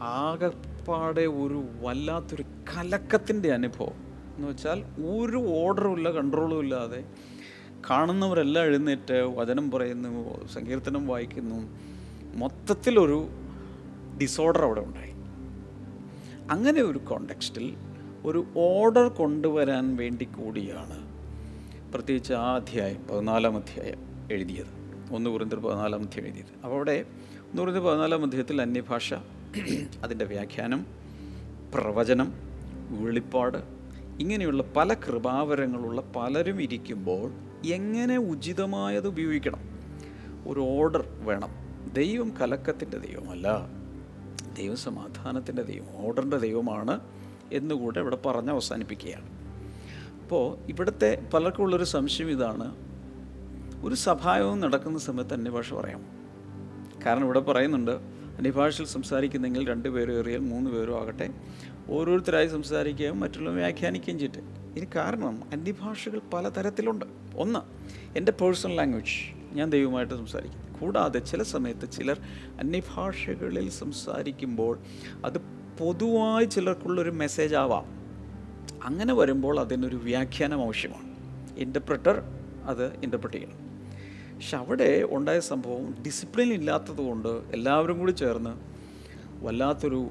Speaker 1: ആകപ്പാടെ ഒരു വല്ലാത്തൊരു കലക്കത്തിന്റെ അനുഭവം. എന്ന് വെച്ചാൽ ഒരു ഓർഡറും ഇല്ല കൺട്രോളും ഇല്ലാതെ കാണുന്നവരെല്ലാം എഴുന്നേറ്റ് വചനം പറയുന്നു സങ്കീർത്തനം വായിക്കുന്നു. മൊത്തത്തിലൊരു ഡിസോർഡർ അവിടെ ഉണ്ടായി. അങ്ങനെ ഒരു കോണ്ടെക്സ്റ്റിൽ ഒരു ഓർഡർ കൊണ്ടുവരാൻ വേണ്ടി കൂടിയാണ് പ്രത്യേകിച്ച് ആ അധ്യായം പതിനാലാം അധ്യായം എഴുതിയത്. ഒന്ന് കുറിന്തർ പതിനാലാം അധ്യായം എഴുതിയത്. അപ്പോൾ അവിടെ ഒന്ന് കുറിന്തർ പതിനാലാം അധ്യായത്തിൽ അന്യഭാഷ അതിന്റെ വ്യാഖ്യാനം പ്രവചനം വെളിപ്പാട് ഇങ്ങനെയുള്ള പല കൃപാവരങ്ങളുള്ള പലരും ഇരിക്കുമ്പോൾ എങ്ങനെ ഉചിതമായത് ഉപയോഗിക്കണം? ഒരു ഓർഡർ വേണം. ദൈവം കലക്കത്തിന്റെ ദൈവമല്ല. ദൈവം സമാധാനത്തിന്റെ ദൈവം ഓർഡറിന്റെ ദൈവമാണ് എന്നുകൂടെ ഇവിടെ പറഞ്ഞ് അവസാനിപ്പിക്കുകയാണ്. അപ്പോൾ ഇവിടുത്തെ പലർക്കും ഉള്ളൊരു സംശയം ഇതാണ്. ഒരു സഭായവും നടക്കുന്ന സമയത്ത് അന്യഭാഷ പറയാം കാരണം ഇവിടെ പറയുന്നുണ്ട് അന്യഭാഷയിൽ സംസാരിക്കുന്നെങ്കിൽ രണ്ട് പേരും ഏറിയാൽ മൂന്ന് പേരും ആകട്ടെ ഓരോരുത്തരായി സംസാരിക്കുകയും മറ്റുള്ളവർ വ്യാഖ്യാനിക്കുകയും ചെയ്തിട്ട് ഇതിന് കാരണം അന്യഭാഷകൾ പലതരത്തിലുണ്ട്. ഒന്ന് എന്റെ പേഴ്സണൽ ലാംഗ്വേജ്. ഞാൻ ദൈവമായിട്ട് സംസാരിക്കും കൂടാതെ ചില സമയത്ത് ചിലർ അന്യഭാഷകളിൽ സംസാരിക്കുമ്പോൾ അത് പൊതുവായി ചിലർക്കുള്ളൊരു മെസ്സേജ് ആവാം. അങ്ങനെ വരുമ്പോൾ അതിനൊരു വ്യാഖ്യാനം ആവശ്യമാണ്. ഇന്റർപ്രറ്റർ അത് ഇന്റർപ്രറ്റ് ചെയ്യണം. പക്ഷെ അവിടെ ഉണ്ടായ സംഭവം ഡിസിപ്ലിൻ ഇല്ലാത്തതുകൊണ്ട് എല്ലാവരും കൂടി ചേർന്ന് വല്ലാത്തൊരു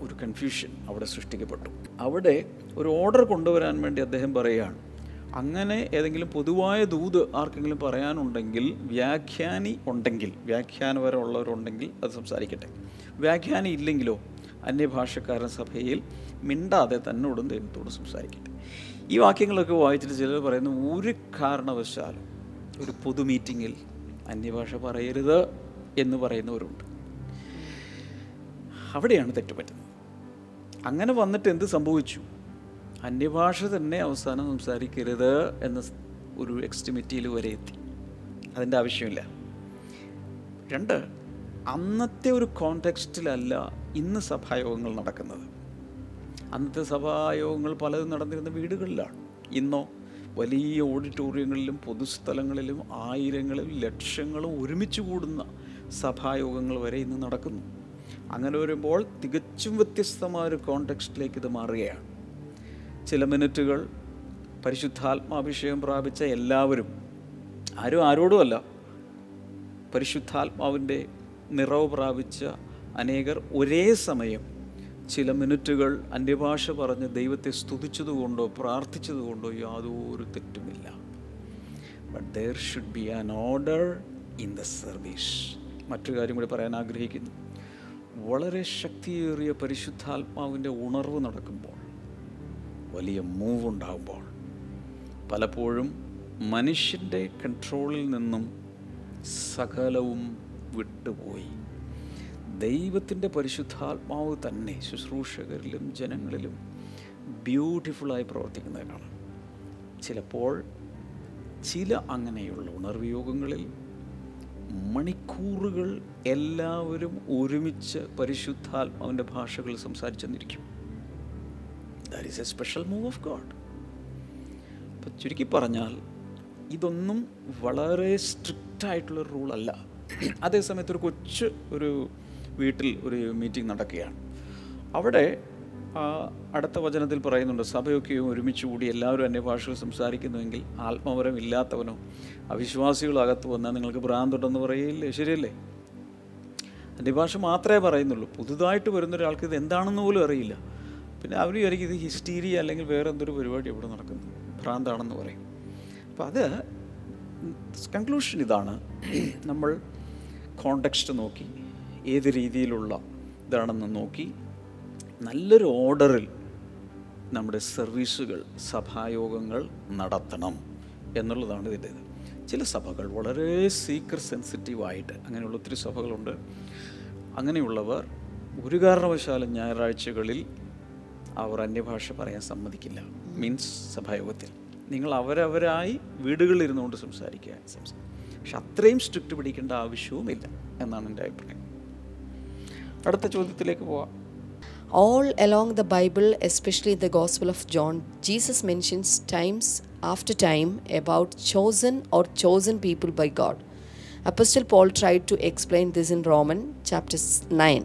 Speaker 1: ഒരു കൺഫ്യൂഷൻ അവിടെ സൃഷ്ടിക്കപ്പെട്ടു. അവിടെ ഒരു ഓർഡർ കൊണ്ടുവരാൻ വേണ്ടി അദ്ദേഹം പറയുകയാണ്. അങ്ങനെ ഏതെങ്കിലും പൊതുവായ ദൂത് ആർക്കെങ്കിലും പറയാനുണ്ടെങ്കിൽ വ്യാഖ്യാനി ഉണ്ടെങ്കിൽ വ്യാഖ്യാനപരമുള്ളവരുണ്ടെങ്കിൽ അത് സംസാരിക്കട്ടെ. വ്യാഖ്യാനി ഇല്ലെങ്കിലോ അന്യഭാഷക്കാരൻ സഭയിൽ മിണ്ടാതെ തന്നോടും ദൈവത്തോടും സംസാരിക്കട്ടെ. ഈ വാക്യങ്ങളൊക്കെ വായിച്ചിട്ട് ചിലർ പറയുന്നു ഒരു കാരണവശാലും ഒരു പൊതു മീറ്റിങ്ങിൽ അന്യഭാഷ പറയരുത് എന്ന് പറയുന്നവരുണ്ട്. അവിടെയാണ് തെറ്റുപറ്റുന്നത് അങ്ങനെ വന്നിട്ട് എന്ത് സംഭവിച്ചു? അന്യഭാഷ തന്നെ അവസാനം സംസാരിക്കരുത് എന്ന ഒരു എക്സ്റ്റിമിറ്റിയിൽ വരെ എത്തി. അതിന്റെ ആവശ്യമില്ല. രണ്ട് അന്നത്തെ ഒരു കോണ്ടെക്സ്റ്റിലല്ല ഇന്ന് സഭായോഗങ്ങൾ നടക്കുന്നത്. അന്നത്തെ സഭായോഗങ്ങൾ പലതും നടന്നിരുന്ന വീടുകളിലാണ്. ഇന്നോ വലിയ ഓഡിറ്റോറിയങ്ങളിലും പൊതുസ്ഥലങ്ങളിലും ആയിരങ്ങളും ലക്ഷങ്ങളും ഒരുമിച്ച് കൂടുന്ന സഭായോഗങ്ങൾ വരെ ഇന്ന് നടക്കുന്നു. അങ്ങനെ വരുമ്പോൾ തികച്ചും വ്യത്യസ്തമായ ഒരു കോണ്ടെക്സ്റ്റിലേക്ക് ഇത് മാറുകയാണ്. ചില മിനിറ്റുകൾ പരിശുദ്ധാത്മാഭിഷേകം പ്രാപിച്ച എല്ലാവരും ആരും ആരോടുമല്ല പരിശുദ്ധാത്മാവിന്റെ നിറവ് പ്രാപിച്ച അനേകർ ഒരേ സമയം ചില മിനിറ്റുകൾ അന്യഭാഷ പറഞ്ഞ് ദൈവത്തെ സ്തുതിച്ചതുകൊണ്ടോ പ്രാർത്ഥിച്ചതുകൊണ്ടോ യാതൊരു തെറ്റുമില്ല. But there should be an order in the service മറ്റു കാര്യം കൂടി പറയാൻ ആഗ്രഹിക്കുന്നു. വളരെ ശക്തിയേറിയ പരിശുദ്ധാത്മാവിന്റെ ഉണർവ് നടക്കുമ്പോൾ വലിയ മൂവ് ഉണ്ടാകുമ്പോൾ പലപ്പോഴും മനുഷ്യന്റെ കൺട്രോളിൽ നിന്നും സകലവും വിട്ടുപോയി. ദൈവത്തിന്റെ പരിശുദ്ധാത്മാവ് തന്നെ ശുശ്രൂഷകരിലും ജനങ്ങളിലും ബ്യൂട്ടിഫുള്ളായി പ്രവർത്തിക്കുന്നത് കാണാം ചിലപ്പോൾ ചില അങ്ങനെയുള്ള ഉണർവ് യോഗങ്ങളിൽ മണിക്കൂറുകൾ എല്ലാവരും ഒരുമിച്ച് പരിശുദ്ധാത്മാവിന്റെ ഭാഷകൾ സംസാരിച്ചെന്നിരിക്കും. That is a special move of God അപ്പം ചുരുക്കി പറഞ്ഞാൽ ഇതൊന്നും വളരെ സ്ട്രിക്റ്റായിട്ടുള്ള റൂളല്ല അതേസമയത്ത് ഒരു കൊച്ചു ഒരു വീട്ടിൽ ഒരു മീറ്റിംഗ് നടക്കുകയാണ്. അവിടെ അടുത്ത വചനത്തിൽ പറയുന്നുണ്ട് സഭയൊക്കെയും ഒരുമിച്ച് കൂടി എല്ലാവരും അന്യഭാഷകൾ സംസാരിക്കുന്നുവെങ്കിൽ ആത്മപരം ഇല്ലാത്തവനോ അവിശ്വാസികളകത്ത് വന്നാൽ നിങ്ങൾക്ക് ഭ്രാന്തുണ്ടെന്ന് പറയില്ലേ? ശരിയല്ലേ? അന്യഭാഷ മാത്രമേ പറയുന്നുള്ളൂ. പുതുതായിട്ട് വരുന്ന ഒരാൾക്ക് ഇത് എന്താണെന്ന് പോലും അറിയില്ല. പിന്നെ അവർ വിചാരിക്കും ഇത് ഹിസ്റ്റീരിയ അല്ലെങ്കിൽ വേറെ എന്തൊരു പരിപാടി ഇവിടെ നടക്കുന്നു. ഭ്രാന്താണെന്ന് പറയും. അപ്പം അത് കൺക്ലൂഷൻ ഇതാണ്. നമ്മൾ കോണ്ടെക്സ്റ്റ് നോക്കി ഏത് രീതിയിലുള്ള ഇതാണെന്ന് നോക്കി നല്ലൊരു ഓർഡറിൽ നമ്മുടെ സർവീസുകൾ സഭായോഗങ്ങൾ നടത്തണം എന്നുള്ളതാണ് ഇതിന്റെ ഇത്. ചില സഭകൾ വളരെ സീക്രട്ട് സെൻസിറ്റീവായിട്ട് അങ്ങനെയുള്ള ഒത്തിരി സഭകളുണ്ട്. അങ്ങനെയുള്ളവർ ഒരു കാരണവശാലും ഞായറാഴ്ചകളിൽ അവർ അന്യഭാഷ പറയാൻ സമ്മതിക്കില്ല മീൻസ് സഭായോഗത്തിൽ നിങ്ങൾ അവരവരായി വീടുകളിൽ ഇരുന്നുകൊണ്ട് സംസാരിക്കുക സംസാരിക്കുക പക്ഷെ അത്രയും സ്ട്രിക്റ്റ് പിടിക്കേണ്ട ആവശ്യവുമില്ല എന്നാണ് എന്റെ അഭിപ്രായം അടുത്ത ചോദ്യത്തിലേക്ക് പോവാം
Speaker 2: All along the Bible, especially the Gospel of John, Jesus mentions times after time about chosen or chosen people by God. Apostle Paul tried to explain this in Roman chapter 9.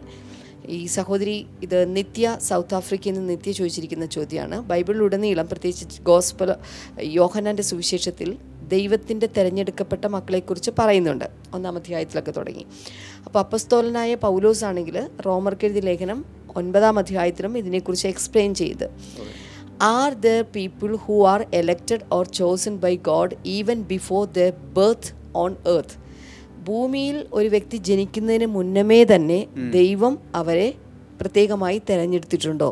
Speaker 2: ഈ സഹോദരി ഇത് നിത്യ സൗത്ത് ആഫ്രിക്കയിൽ നിന്ന് നിത്യ ചോദിച്ചിരിക്കുന്ന ചോദ്യമാണ്. ബൈബിളിലുടനീളം പ്രത്യേകിച്ച് ഗോസ്പൽ യോഹനാന്റെ സുവിശേഷത്തിൽ ദൈവത്തിന്റെ തിരഞ്ഞെടുക്കപ്പെട്ട മക്കളെക്കുറിച്ച് പറയുന്നുണ്ട്. ഒന്നാം അധ്യായത്തിലൊക്കെ തുടങ്ങി. അപ്പോൾ അപ്പസ്തോലനായ പൗലോസ് ആണെങ്കിൽ റോമർക്കെഴുതിയ ലേഖനം ഒൻപതാം അധ്യായത്തിലും ഇതിനെക്കുറിച്ച് എക്സ്പ്ലെയിൻ ചെയ്ത്. Are the people who are elected or chosen by God even before the birth on earth ഭൂമിയിൽ ഒരു വ്യക്തി ജനിക്കുന്നതിന് മുന്നമേ തന്നെ ദൈവം അവരെ പ്രത്യേകമായി തിരഞ്ഞെടുത്തിട്ടുണ്ടോ?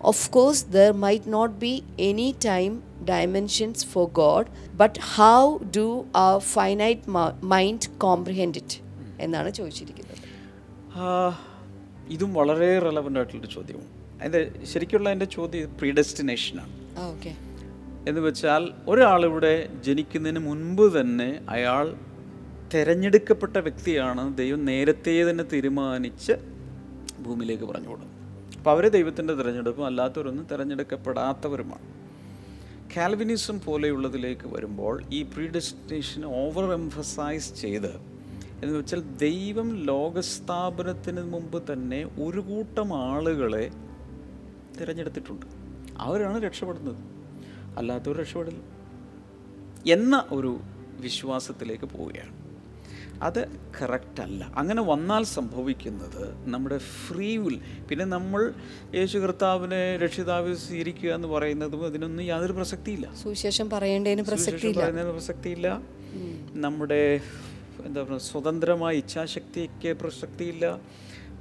Speaker 2: Of course there might not be any time dimensions for God but how do a finite mind comprehend it എന്നാണ് ചോദിച്ചിരിക്കുന്നത്.
Speaker 1: ഇതും വളരെ റെലവന്റ് ആയിട്ടുള്ളൊരു ചോദ്യമാണ് അതിന്റെ ശരിക്കുള്ള എന്റെ ചോദ്യം പ്രീഡെസ്റ്റിനേഷനാണ്
Speaker 2: ഓക്കെ.
Speaker 1: എന്ന് വെച്ചാൽ ഒരാളിവിടെ ജനിക്കുന്നതിന് മുൻപ് തന്നെ അയാൾ തിരഞ്ഞെടുക്കപ്പെട്ട വ്യക്തിയാണ് ദൈവം നേരത്തെ തന്നെ തീരുമാനിച്ച് ഭൂമിയിലേക്ക് പറഞ്ഞു കൊടുക്കും അപ്പോൾ അവർ ദൈവത്തിന്റെ തിരഞ്ഞെടുപ്പും അല്ലാത്തവരൊന്നും തിരഞ്ഞെടുക്കപ്പെടാത്തവരുമാണ്. കാൽവിനിസം പോലെയുള്ളതിലേക്ക് വരുമ്പോൾ ഈ പ്രീഡെസ്റ്റിനേഷൻ ഓവർ എംഫസൈസ് ചെയ്ത് എന്ന് വെച്ചാൽ ദൈവം ലോകസ്ഥാപനത്തിന് മുമ്പ് തന്നെ ഒരു കൂട്ടം ആളുകളെ തിരഞ്ഞെടുത്തിട്ടുണ്ട്. അവരാണ് രക്ഷപ്പെടുന്നത്. അല്ലാത്തവർ രക്ഷപ്പെടില്ല. എന്ന ഒരു വിശ്വാസത്തിലേക്ക് പോവുകയാണ്. അത് കറക്റ്റല്ല അങ്ങനെ വന്നാൽ സംഭവിക്കുന്നത് നമ്മുടെ ഫ്രീ വിൽ പിന്നെ നമ്മൾ യേശു കർത്താവിനെ രക്ഷിതാവ് സ്വീകരിക്കുക എന്ന് പറയുന്നതും അതിനൊന്നും യാതൊരു പ്രസക്തിയില്ല.
Speaker 2: സുവിശേഷം പറയേണ്ടതിന് പ്രസക്തിയില്ല.
Speaker 1: പറയുന്നതിന് പ്രസക്തിയില്ല. നമ്മുടെ എന്താ പറയുക സ്വതന്ത്രമായ ഇച്ഛാശക്തിക്ക് പ്രസക്തിയില്ല.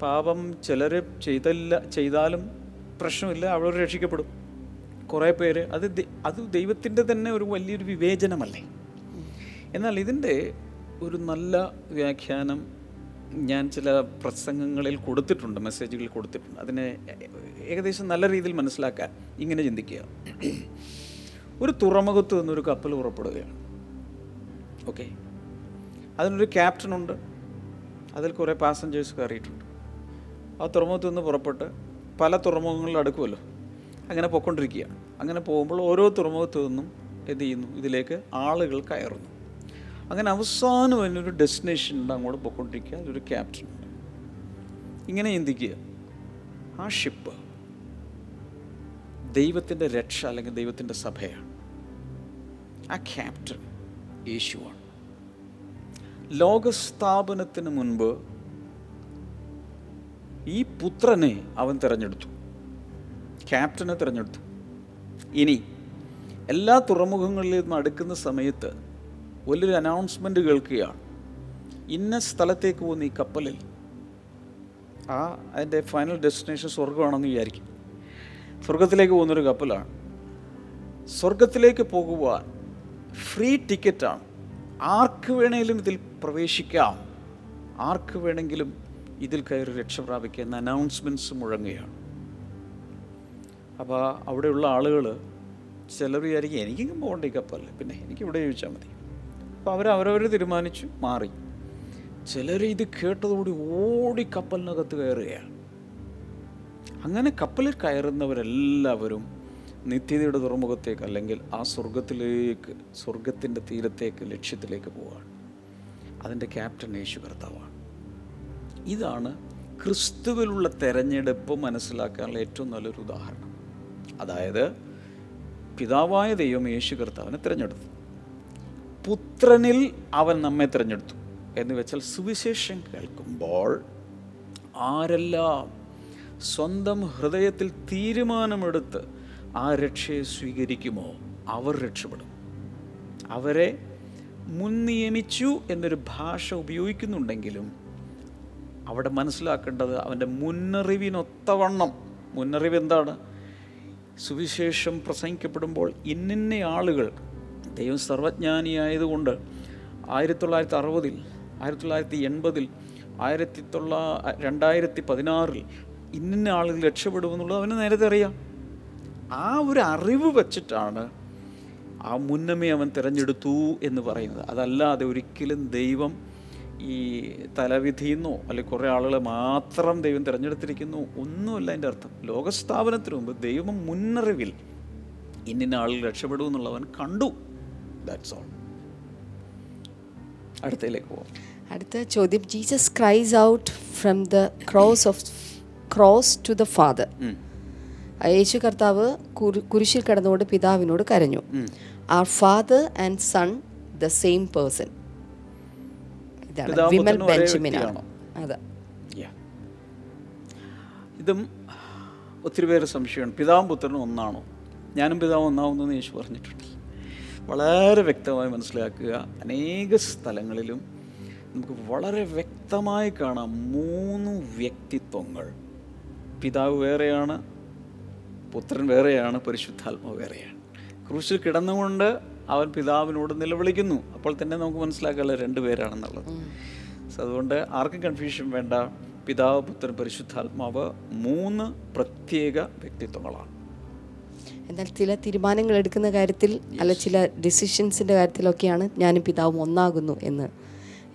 Speaker 1: പാപം ചിലർ ചെയ്തല്ല ചെയ്താലും പ്രശ്നമില്ല അവൾ രക്ഷിക്കപ്പെടും. കുറേ പേര് അത് അത് ദൈവത്തിന്റെ തന്നെ ഒരു വലിയൊരു വിവേചനമല്ലേ? എന്നാൽ ഇതിന്റെ ഒരു നല്ല വ്യാഖ്യാനം ഞാൻ ചില പ്രസംഗങ്ങളിൽ കൊടുത്തിട്ടുണ്ട് മെസ്സേജുകൾ കൊടുത്തിട്ടുണ്ട്. അതിനെ ഏകദേശം നല്ല രീതിയിൽ മനസ്സിലാക്കാൻ ഇങ്ങനെ ചിന്തിക്കുക. ഒരു തുറമുഖത്ത് നിന്നൊരു കപ്പൽ പുറപ്പെടുകയാണ്. ഓക്കെ അതിനൊരു ക്യാപ്റ്റനുണ്ട് അതിൽ കുറേ പാസഞ്ചേഴ്സ് കയറിയിട്ടുണ്ട്. ആ തുറമുഖത്ത് നിന്ന് പുറപ്പെട്ട് പല തുറമുഖങ്ങളിൽ അടുക്കുമല്ലോ? അങ്ങനെ പോയിക്കൊണ്ടിരിക്കുകയാണ് അങ്ങനെ പോകുമ്പോൾ ഓരോ തുറമുഖത്തു നിന്നും എന്ത് ചെയ്യുന്നു? ഇതിലേക്ക് ആളുകൾ കയറുന്നു. അങ്ങനെ അവസാനം അതിനൊരു ഡെസ്റ്റിനേഷൻ ഉണ്ട് അങ്ങോട്ട് പോയിക്കൊണ്ടിരിക്കുക. അതിലൊരു ക്യാപ്റ്റൻ ഇങ്ങനെ ചിന്തിക്കുക. ആ ഷിപ്പ് ദൈവത്തിന്റെ രക്ഷ അല്ലെങ്കിൽ ദൈവത്തിന്റെ സഭയാണ്. ആ ക്യാപ്റ്റൻ യേശുവാണ്. ലോകസ്ഥാപനത്തിന് മുൻപ് ഈ പുത്രനെ അവൻ തിരഞ്ഞെടുത്തു. ക്യാപ്റ്റനെ തിരഞ്ഞെടുത്തു. ഇനി എല്ലാ തുറമുഖങ്ങളിലും അടുക്കുന്ന സമയത്ത് വലിയൊരു അനൗൺസ്മെന്റ് കേൾക്കുകയാണ്. ഇന്ന സ്ഥലത്തേക്ക് പോകുന്ന ഈ കപ്പലിൽ ആ അതിന്റെ ഫൈനൽ ഡെസ്റ്റിനേഷൻ സ്വർഗമാണെന്ന് വിചാരിക്കും. സ്വർഗത്തിലേക്ക് പോകുന്നൊരു കപ്പലാണ്. സ്വർഗത്തിലേക്ക് പോകുവാൻ ഫ്രീ ടിക്കറ്റാണ് ആർക്ക് വേണമെങ്കിലും ഇതിൽ പ്രവേശിക്കാം. ആർക്ക് വേണമെങ്കിലും ഇതിൽ കയറി രക്ഷ പ്രാപിക്കുക എന്ന അനൗൺസ്മെന്റ്സ് മുഴങ്ങുകയാണ്. അപ്പോൾ അവിടെയുള്ള ആളുകൾ ചിലർ വിചാരിക്കും എനിക്കും പോകണ്ട ഈ കപ്പലിൽ. പിന്നെ എനിക്ക് ഇവിടെ ചോദിച്ചാൽ മതി. അപ്പോൾ അവർ അവരവർ തീരുമാനിച്ചു മാറി. ചിലർ ഇത് കേട്ടതോടി ഓടി കപ്പലിനകത്ത് കയറുകയാണ്. അങ്ങനെ കപ്പലിൽ കയറുന്നവരെല്ലാവരും നിത്യതയുടെ തുറമുഖത്തേക്ക് അല്ലെങ്കിൽ ആ സ്വർഗത്തിലേക്ക് സ്വർഗത്തിന്റെ തീരത്തേക്ക് ലക്ഷ്യത്തിലേക്ക് പോവുകയാണ് അതിന്റെ ക്യാപ്റ്റൻ യേശു കർത്താവാണ്. ഇതാണ് ക്രിസ്തുവിലുള്ള തെരഞ്ഞെടുപ്പ് മനസ്സിലാക്കാനുള്ള ഏറ്റവും നല്ലൊരു ഉദാഹരണം. അതായത് പിതാവായ ദൈവം യേശു കർത്താവിനെ തിരഞ്ഞെടുത്തു. പുത്രനിൽ അവൻ നമ്മെ തിരഞ്ഞെടുത്തു എന്ന് വെച്ചാൽ സുവിശേഷം കേൾക്കുമ്പോൾ ആരെല്ലാം സ്വന്തം ഹൃദയത്തിൽ തീരുമാനമെടുത്ത് ആ രക്ഷയെ സ്വീകരിക്കുമോ അവർ രക്ഷപ്പെടും. അവരെ മുൻ നിയമിച്ചു എന്നൊരു ഭാഷ ഉപയോഗിക്കുന്നുണ്ടെങ്കിലും അവിടെ മനസ്സിലാക്കേണ്ടത് അവന്റെ മുന്നറിവിനൊത്തവണ്ണം മുന്നറിവ് എന്താണ്? സുവിശേഷം പ്രസംഗിക്കപ്പെടുമ്പോൾ ഇന്നിന്ന ആളുകൾ ദൈവം സർവജ്ഞാനിയായതുകൊണ്ട് ആയിരത്തി തൊള്ളായിരത്തി അറുപതിൽ ആയിരത്തി തൊള്ളായിരത്തി എൺപതിൽ ആയിരത്തി തൊള്ളാ രണ്ടായിരത്തി പതിനാറിൽ ഇന്നിന്ന ആളുകൾ രക്ഷപ്പെടുമെന്നുള്ളത് അവന് നേരത്തെ അറിയാം. ആ ഒരു അറിവ് വച്ചിട്ടാണ് ആ മുന്നമേ അവൻ തിരഞ്ഞെടുത്തു എന്ന് പറയുന്നത്. അതല്ലാതെ ഒരിക്കലും ദൈവം ഈ തലവിധിയെന്നോ അല്ലെങ്കിൽ കുറേ ആളുകളെ മാത്രം ദൈവം തിരഞ്ഞെടുത്തിരിക്കുന്നു ഒന്നുമല്ല അതിന്റെ അർത്ഥം. ലോകസ്ഥാപനത്തിന് മുമ്പ് ദൈവം മുന്നറിവിൽ ഇന്നിന്ന ആളുകൾ രക്ഷപ്പെടുമെന്നുള്ളവൻ കണ്ടു. ദാറ്റ്സ് ഓൾ അടുത്തയിലേക്ക് പോവാം.
Speaker 2: അടുത്ത ചോദ്യം Jesus cries out from the cross of cross to the Father. യേശു കർത്താവ് കുരു- കുരിശിൽ കിടന്നുകൊണ്ട് പിതാവിനോട് കരഞ്ഞു. Are Father and Son the same person ഇതാണ് വിമൽ അതെ.
Speaker 1: ഇതും ഒത്തിരി പേര് സംശയമാണ്. പിതാവും പുത്രനും ഒന്നാണോ? ഞാനും പിതാവും ഒന്നാവുന്നെന്ന് യേശു പറഞ്ഞിട്ടുണ്ട്. വളരെ വ്യക്തമായി മനസ്സിലാക്കുക. അനേക സ്ഥലങ്ങളിലും നമുക്ക് വളരെ വ്യക്തമായി കാണാം മൂന്ന് വ്യക്തിത്വങ്ങൾ. പിതാവ് വേറെയാണ് പുത്രൻ വേറെയാണ് പരിശുദ്ധാത്മാവ് വേറെയാണ്. ക്രൂശിൽ കിടന്നുകൊണ്ട് അവൻ പിതാവിനോട് നിലവിളിക്കുന്നു. അപ്പോൾ തന്നെ നമുക്ക് മനസ്സിലാക്കാമല്ലോ രണ്ട് പേരാണെന്നുള്ളത്. സോ അതുകൊണ്ട് ആർക്കും കൺഫ്യൂഷൻ വേണ്ട. പിതാവ് പുത്രൻ പരിശുദ്ധാത്മാവ് മൂന്ന് പ്രത്യേക വ്യക്തിത്വങ്ങളാണ്.
Speaker 2: എന്നാൽ ചില തീരുമാനങ്ങൾ എടുക്കുന്ന കാര്യത്തിൽ അല്ല ചില ഡിസിഷൻസിന്റെ കാര്യത്തിലൊക്കെയാണ് ഞാനും പിതാവും ഒന്നാകുന്നു എന്ന്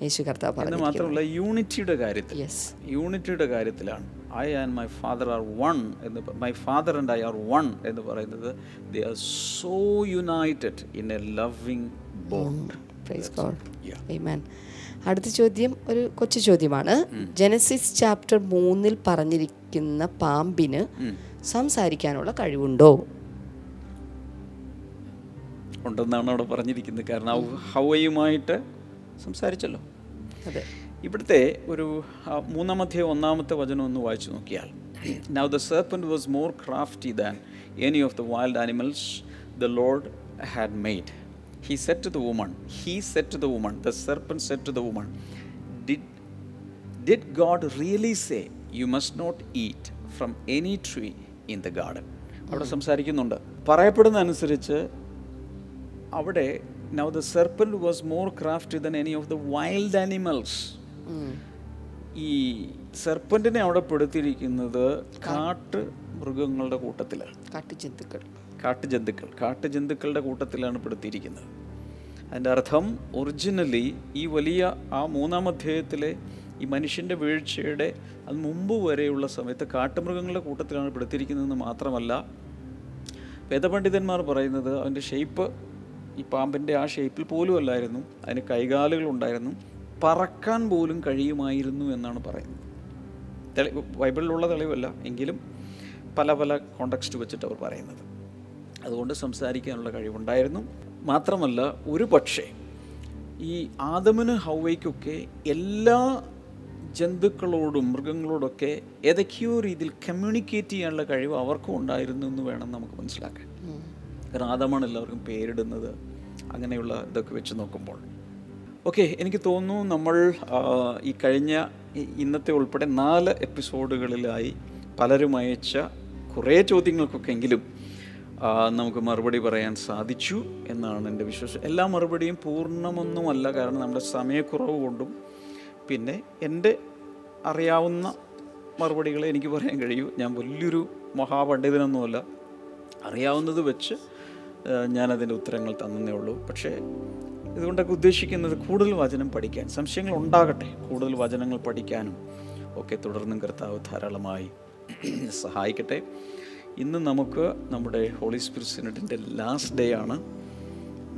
Speaker 2: യേശു കർത്താവ് പറഞ്ഞു
Speaker 1: മാത്രമല്ല യൂണിറ്റിയുടെ കാര്യത്തിൽ.
Speaker 2: യെസ്
Speaker 1: യൂണിറ്റിയുടെ കാര്യത്തിലാണ് I and my Father are one എന്ന് my Father and I are one എന്ന് പറയുന്നത് they are so united in a loving bond
Speaker 2: praise God amen അടുത്ത ചോദ്യം ഒരു കൊച്ചു ചോദ്യമാണ്. ജനസിസ് ചാപ്റ്റർ മൂന്നിൽ പറഞ്ഞിരിക്കുന്ന പാമ്പിന് സംസാരിക്കാനുള്ള കഴിവുണ്ടോ?
Speaker 1: ഉണ്ടെന്നാണ് അവിടെ പറഞ്ഞിരിക്കുന്നത്. കാരണം ഹൗവയുമായിട്ട് സംസാരിച്ചല്ലോ.
Speaker 2: അതെ.
Speaker 1: ഇവിടുത്തെ ഒരു മൂന്നാമത്തെ ഒന്നാമത്തെ വചനം ഒന്ന് വായിച്ചു നോക്കിയാൽ now the serpent was more crafty than any of the wild animals the Lord had made he said to the woman he said to the woman the serpent said to the woman did did God really say you must not eat from any tree in the garden അവിടെ സംസാരിക്കുന്നുണ്ട്. പറയപ്പെടുന്ന അനുസരിച്ച് അവിടെ now the serpent was more craft than any of the wild animals ഈ സെർപ്പന്റിനെ അവിടെ പെടുത്തിയിരിക്കുന്നത് കാട്ട് മൃഗങ്ങളുടെ കൂട്ടത്തിലാണ്
Speaker 2: കാട്ടുജന്തുക്കൾ.
Speaker 1: കാട്ടുജന്തുക്കൾ. കാട്ടുജന്തുക്കളുടെ കൂട്ടത്തിലാണ് പെടുത്തിയിരിക്കുന്നത്. അതിന്റെ അർത്ഥം ഒറിജിനലി ഈ വലിയ ആ മൂന്നാം അധ്യായത്തിലെ ഈ മനുഷ്യന്റെ വീഴ്ചയുടെ അത് മുമ്പ് വരെയുള്ള സമയത്ത് കാട്ടുമൃഗങ്ങളുടെ കൂട്ടത്തിലാണ് പെടുത്തിയിരിക്കുന്നതെന്ന് മാത്രമല്ല വേദപണ്ഡിതന്മാർ പറയുന്നത് അവന്റെ ഷേപ്പ് ഈ പാമ്പിന്റെ ആ ഷേപ്പിൽ പോലും അല്ലായിരുന്നു. അതിന് കൈകാലുകളുണ്ടായിരുന്നു പറക്കാൻ പോലും കഴിയുമായിരുന്നു എന്നാണ് പറയുന്നത്. തെളി ബൈബിളിലുള്ള തെളിവല്ല എങ്കിലും പല പല കോണ്ടക്സ്റ്റ് വെച്ചിട്ട് അവർ പറയുന്നത്. അതുകൊണ്ട് സംസാരിക്കാനുള്ള കഴിവുണ്ടായിരുന്നു. മാത്രമല്ല ഒരു പക്ഷേ ഈ ആദമിന് ഹൗവയ്ക്കൊക്കെ എല്ലാ ജന്തുക്കളോടും മൃഗങ്ങളോടൊക്കെ ഏതൊക്കെയോ രീതിയിൽ കമ്മ്യൂണിക്കേറ്റ് ചെയ്യാനുള്ള കഴിവ് അവർക്കും ഉണ്ടായിരുന്നു എന്ന് വേണം നമുക്ക് മനസ്സിലാക്കാൻ. ആദമാണ് എല്ലാവർക്കും പേരിടുന്നത് അങ്ങനെയുള്ള ഇതൊക്കെ വെച്ച് നോക്കുമ്പോൾ. ഓക്കെ എനിക്ക് തോന്നുന്നു നമ്മൾ ഈ കഴിഞ്ഞ ഇന്നത്തെ ഉൾപ്പെടെ നാല് എപ്പിസോഡുകളിലായി പലരും അയച്ച കുറേ ചോദ്യങ്ങൾക്കൊക്കെ എങ്കിലും നമുക്ക് മറുപടി പറയാൻ സാധിച്ചു എന്നാണ് എന്റെ വിശ്വാസം. എല്ലാ മറുപടിയും പൂർണമൊന്നുമല്ല കാരണം നമ്മുടെ സമയക്കുറവ് കൊണ്ടും പിന്നെ എന്റെ അറിയാവുന്ന മറുപടികളെ എനിക്ക് പറയാൻ കഴിയൂ. ഞാൻ വലിയൊരു മഹാപണ്ഡിതനൊന്നുമല്ല. അറിയാവുന്നത് വെച്ച് ഞാനതിന്റെ ഉത്തരങ്ങൾ തന്നേ ഉള്ളൂ. പക്ഷേ ഇതുകൊണ്ടൊക്കെ ഉദ്ദേശിക്കുന്നത് കൂടുതൽ വചനം പഠിക്കാൻ സംശയങ്ങൾ ഉണ്ടാകട്ടെ. കൂടുതൽ വചനങ്ങൾ പഠിക്കാനും ഒക്കെ തുടർന്നും കർത്താവ് ധാരാളമായി സഹായിക്കട്ടെ. ഇന്ന് നമുക്ക് നമ്മുടെ ഹോളി സ്പിരിറ്റ് സിനഡിന്റെ ലാസ്റ്റ് ഡേ ആണ്.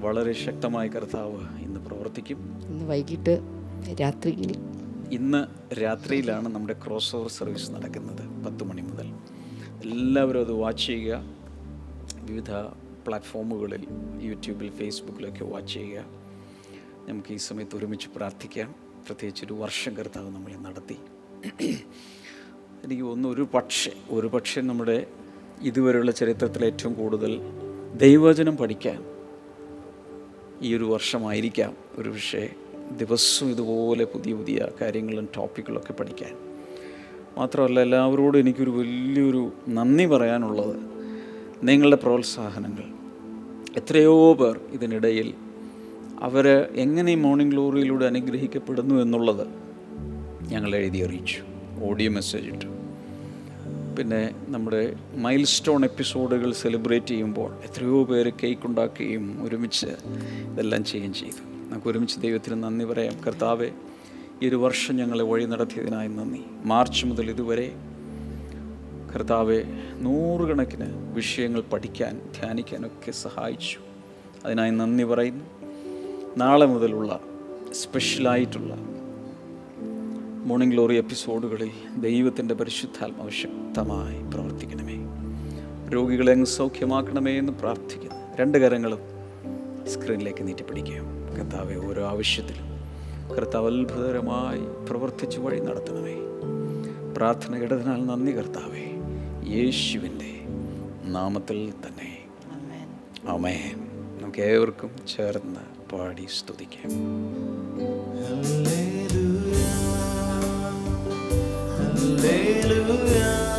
Speaker 1: വളരെ ശക്തമായ കർത്താവ് ഇന്ന് പ്രവർത്തിക്കും.
Speaker 2: ഇന്ന് വൈകിട്ട് രാത്രിയിൽ.
Speaker 1: ഇന്ന് രാത്രിയിലാണ് നമ്മുടെ ക്രോസ് ഓവർ സർവീസ് നടക്കുന്നത് പത്ത് മണി മുതൽ. എല്ലാവരും അത് വാച്ച് ചെയ്യുക. വിവിധ പ്ലാറ്റ്ഫോമുകളിൽ യൂട്യൂബിൽ ഫേസ്ബുക്കിലൊക്കെ വാച്ച് ചെയ്യുക. നമുക്ക് ഈ സമയത്ത് ഒരുമിച്ച് പ്രാർത്ഥിക്കാം. പ്രത്യേകിച്ച് ഒരു വർഷം കർത്താവ് നമ്മളെ നടത്തി. എനിക്ക് ഒന്ന് ഒരു പക്ഷേ ഒരു പക്ഷേ നമ്മുടെ ഇതുവരെയുള്ള ചരിത്രത്തിൽ ഏറ്റവും കൂടുതൽ ദൈവവചനം പഠിക്കാൻ ഈ ഒരു വർഷമായിരിക്കാം. ഒരു പക്ഷേ ദിവസവും ഇതുപോലെ പുതിയ പുതിയ കാര്യങ്ങളും ടോപ്പിക്കുകളൊക്കെ പഠിക്കാൻ. മാത്രമല്ല എല്ലാവരോടും എനിക്കൊരു വലിയൊരു നന്ദി പറയാനുള്ളത് നിങ്ങളുടെ പ്രോത്സാഹനങ്ങൾ. എത്രയോ പേർ ഇതിനിടയിൽ അവർ എങ്ങനെ മോർണിംഗ് ഗ്ലോറിയിലൂടെ അനുഗ്രഹിക്കപ്പെടുന്നു എന്നുള്ളത് ഞങ്ങൾ എഴുതി അറിയിച്ചു ഓഡിയോ മെസ്സേജ് ഇട്ടു. പിന്നെ നമ്മുടെ മൈൽ സ്റ്റോൺ എപ്പിസോഡുകൾ സെലിബ്രേറ്റ് ചെയ്യുമ്പോൾ എത്രയോ പേര് കേക്ക് ഉണ്ടാക്കുകയും ഒരുമിച്ച് ഇതെല്ലാം ചെയ്യുകയും ചെയ്തു. നമുക്ക് ഒരുമിച്ച് ദൈവത്തിന് നന്ദി പറയാം. കർത്താവെ ഈ ഒരു വർഷം ഞങ്ങളെ വഴി നടത്തിയതിനായി നന്ദി. മാർച്ച് മുതൽ ഇതുവരെ കർത്താവെ നൂറുകണക്കിന് വിഷയങ്ങൾ പഠിക്കാൻ ധ്യാനിക്കാനൊക്കെ സഹായിച്ചു. അതിനായി നന്ദി പറയുന്നു. നാളെ മുതലുള്ള സ്പെഷ്യലായിട്ടുള്ള മോർണിംഗ് ഗ്ലോറി എപ്പിസോഡുകളിൽ ദൈവത്തിന്റെ പരിശുദ്ധാത്മാവ് ശക്തമായി പ്രവർത്തിക്കണമേ. രോഗികളെ അങ്ങ് സൗഖ്യമാക്കണമേ എന്ന് പ്രാർത്ഥിക്കുന്നു. രണ്ട് കരങ്ങളും സ്ക്രീനിലേക്ക് നീട്ടിപ്പിടിക്കുക കർത്താവെ ഓരോ ആവശ്യത്തിലും കർത്താവ് അത്ഭുതകരമായി പ്രവർത്തിച്ചു വഴി നടത്തണമേ. പ്രാർത്ഥന ഇടതിനാൽ നന്ദി കർത്താവേ. യേശുവിന്റെ നാമത്തിൽ തന്നെ. അമേൻ നമുക്ക് ഏവർക്കും ചേർന്ന് പാടി സ്തുതിക്കാം.
Speaker 3: Hallelujah.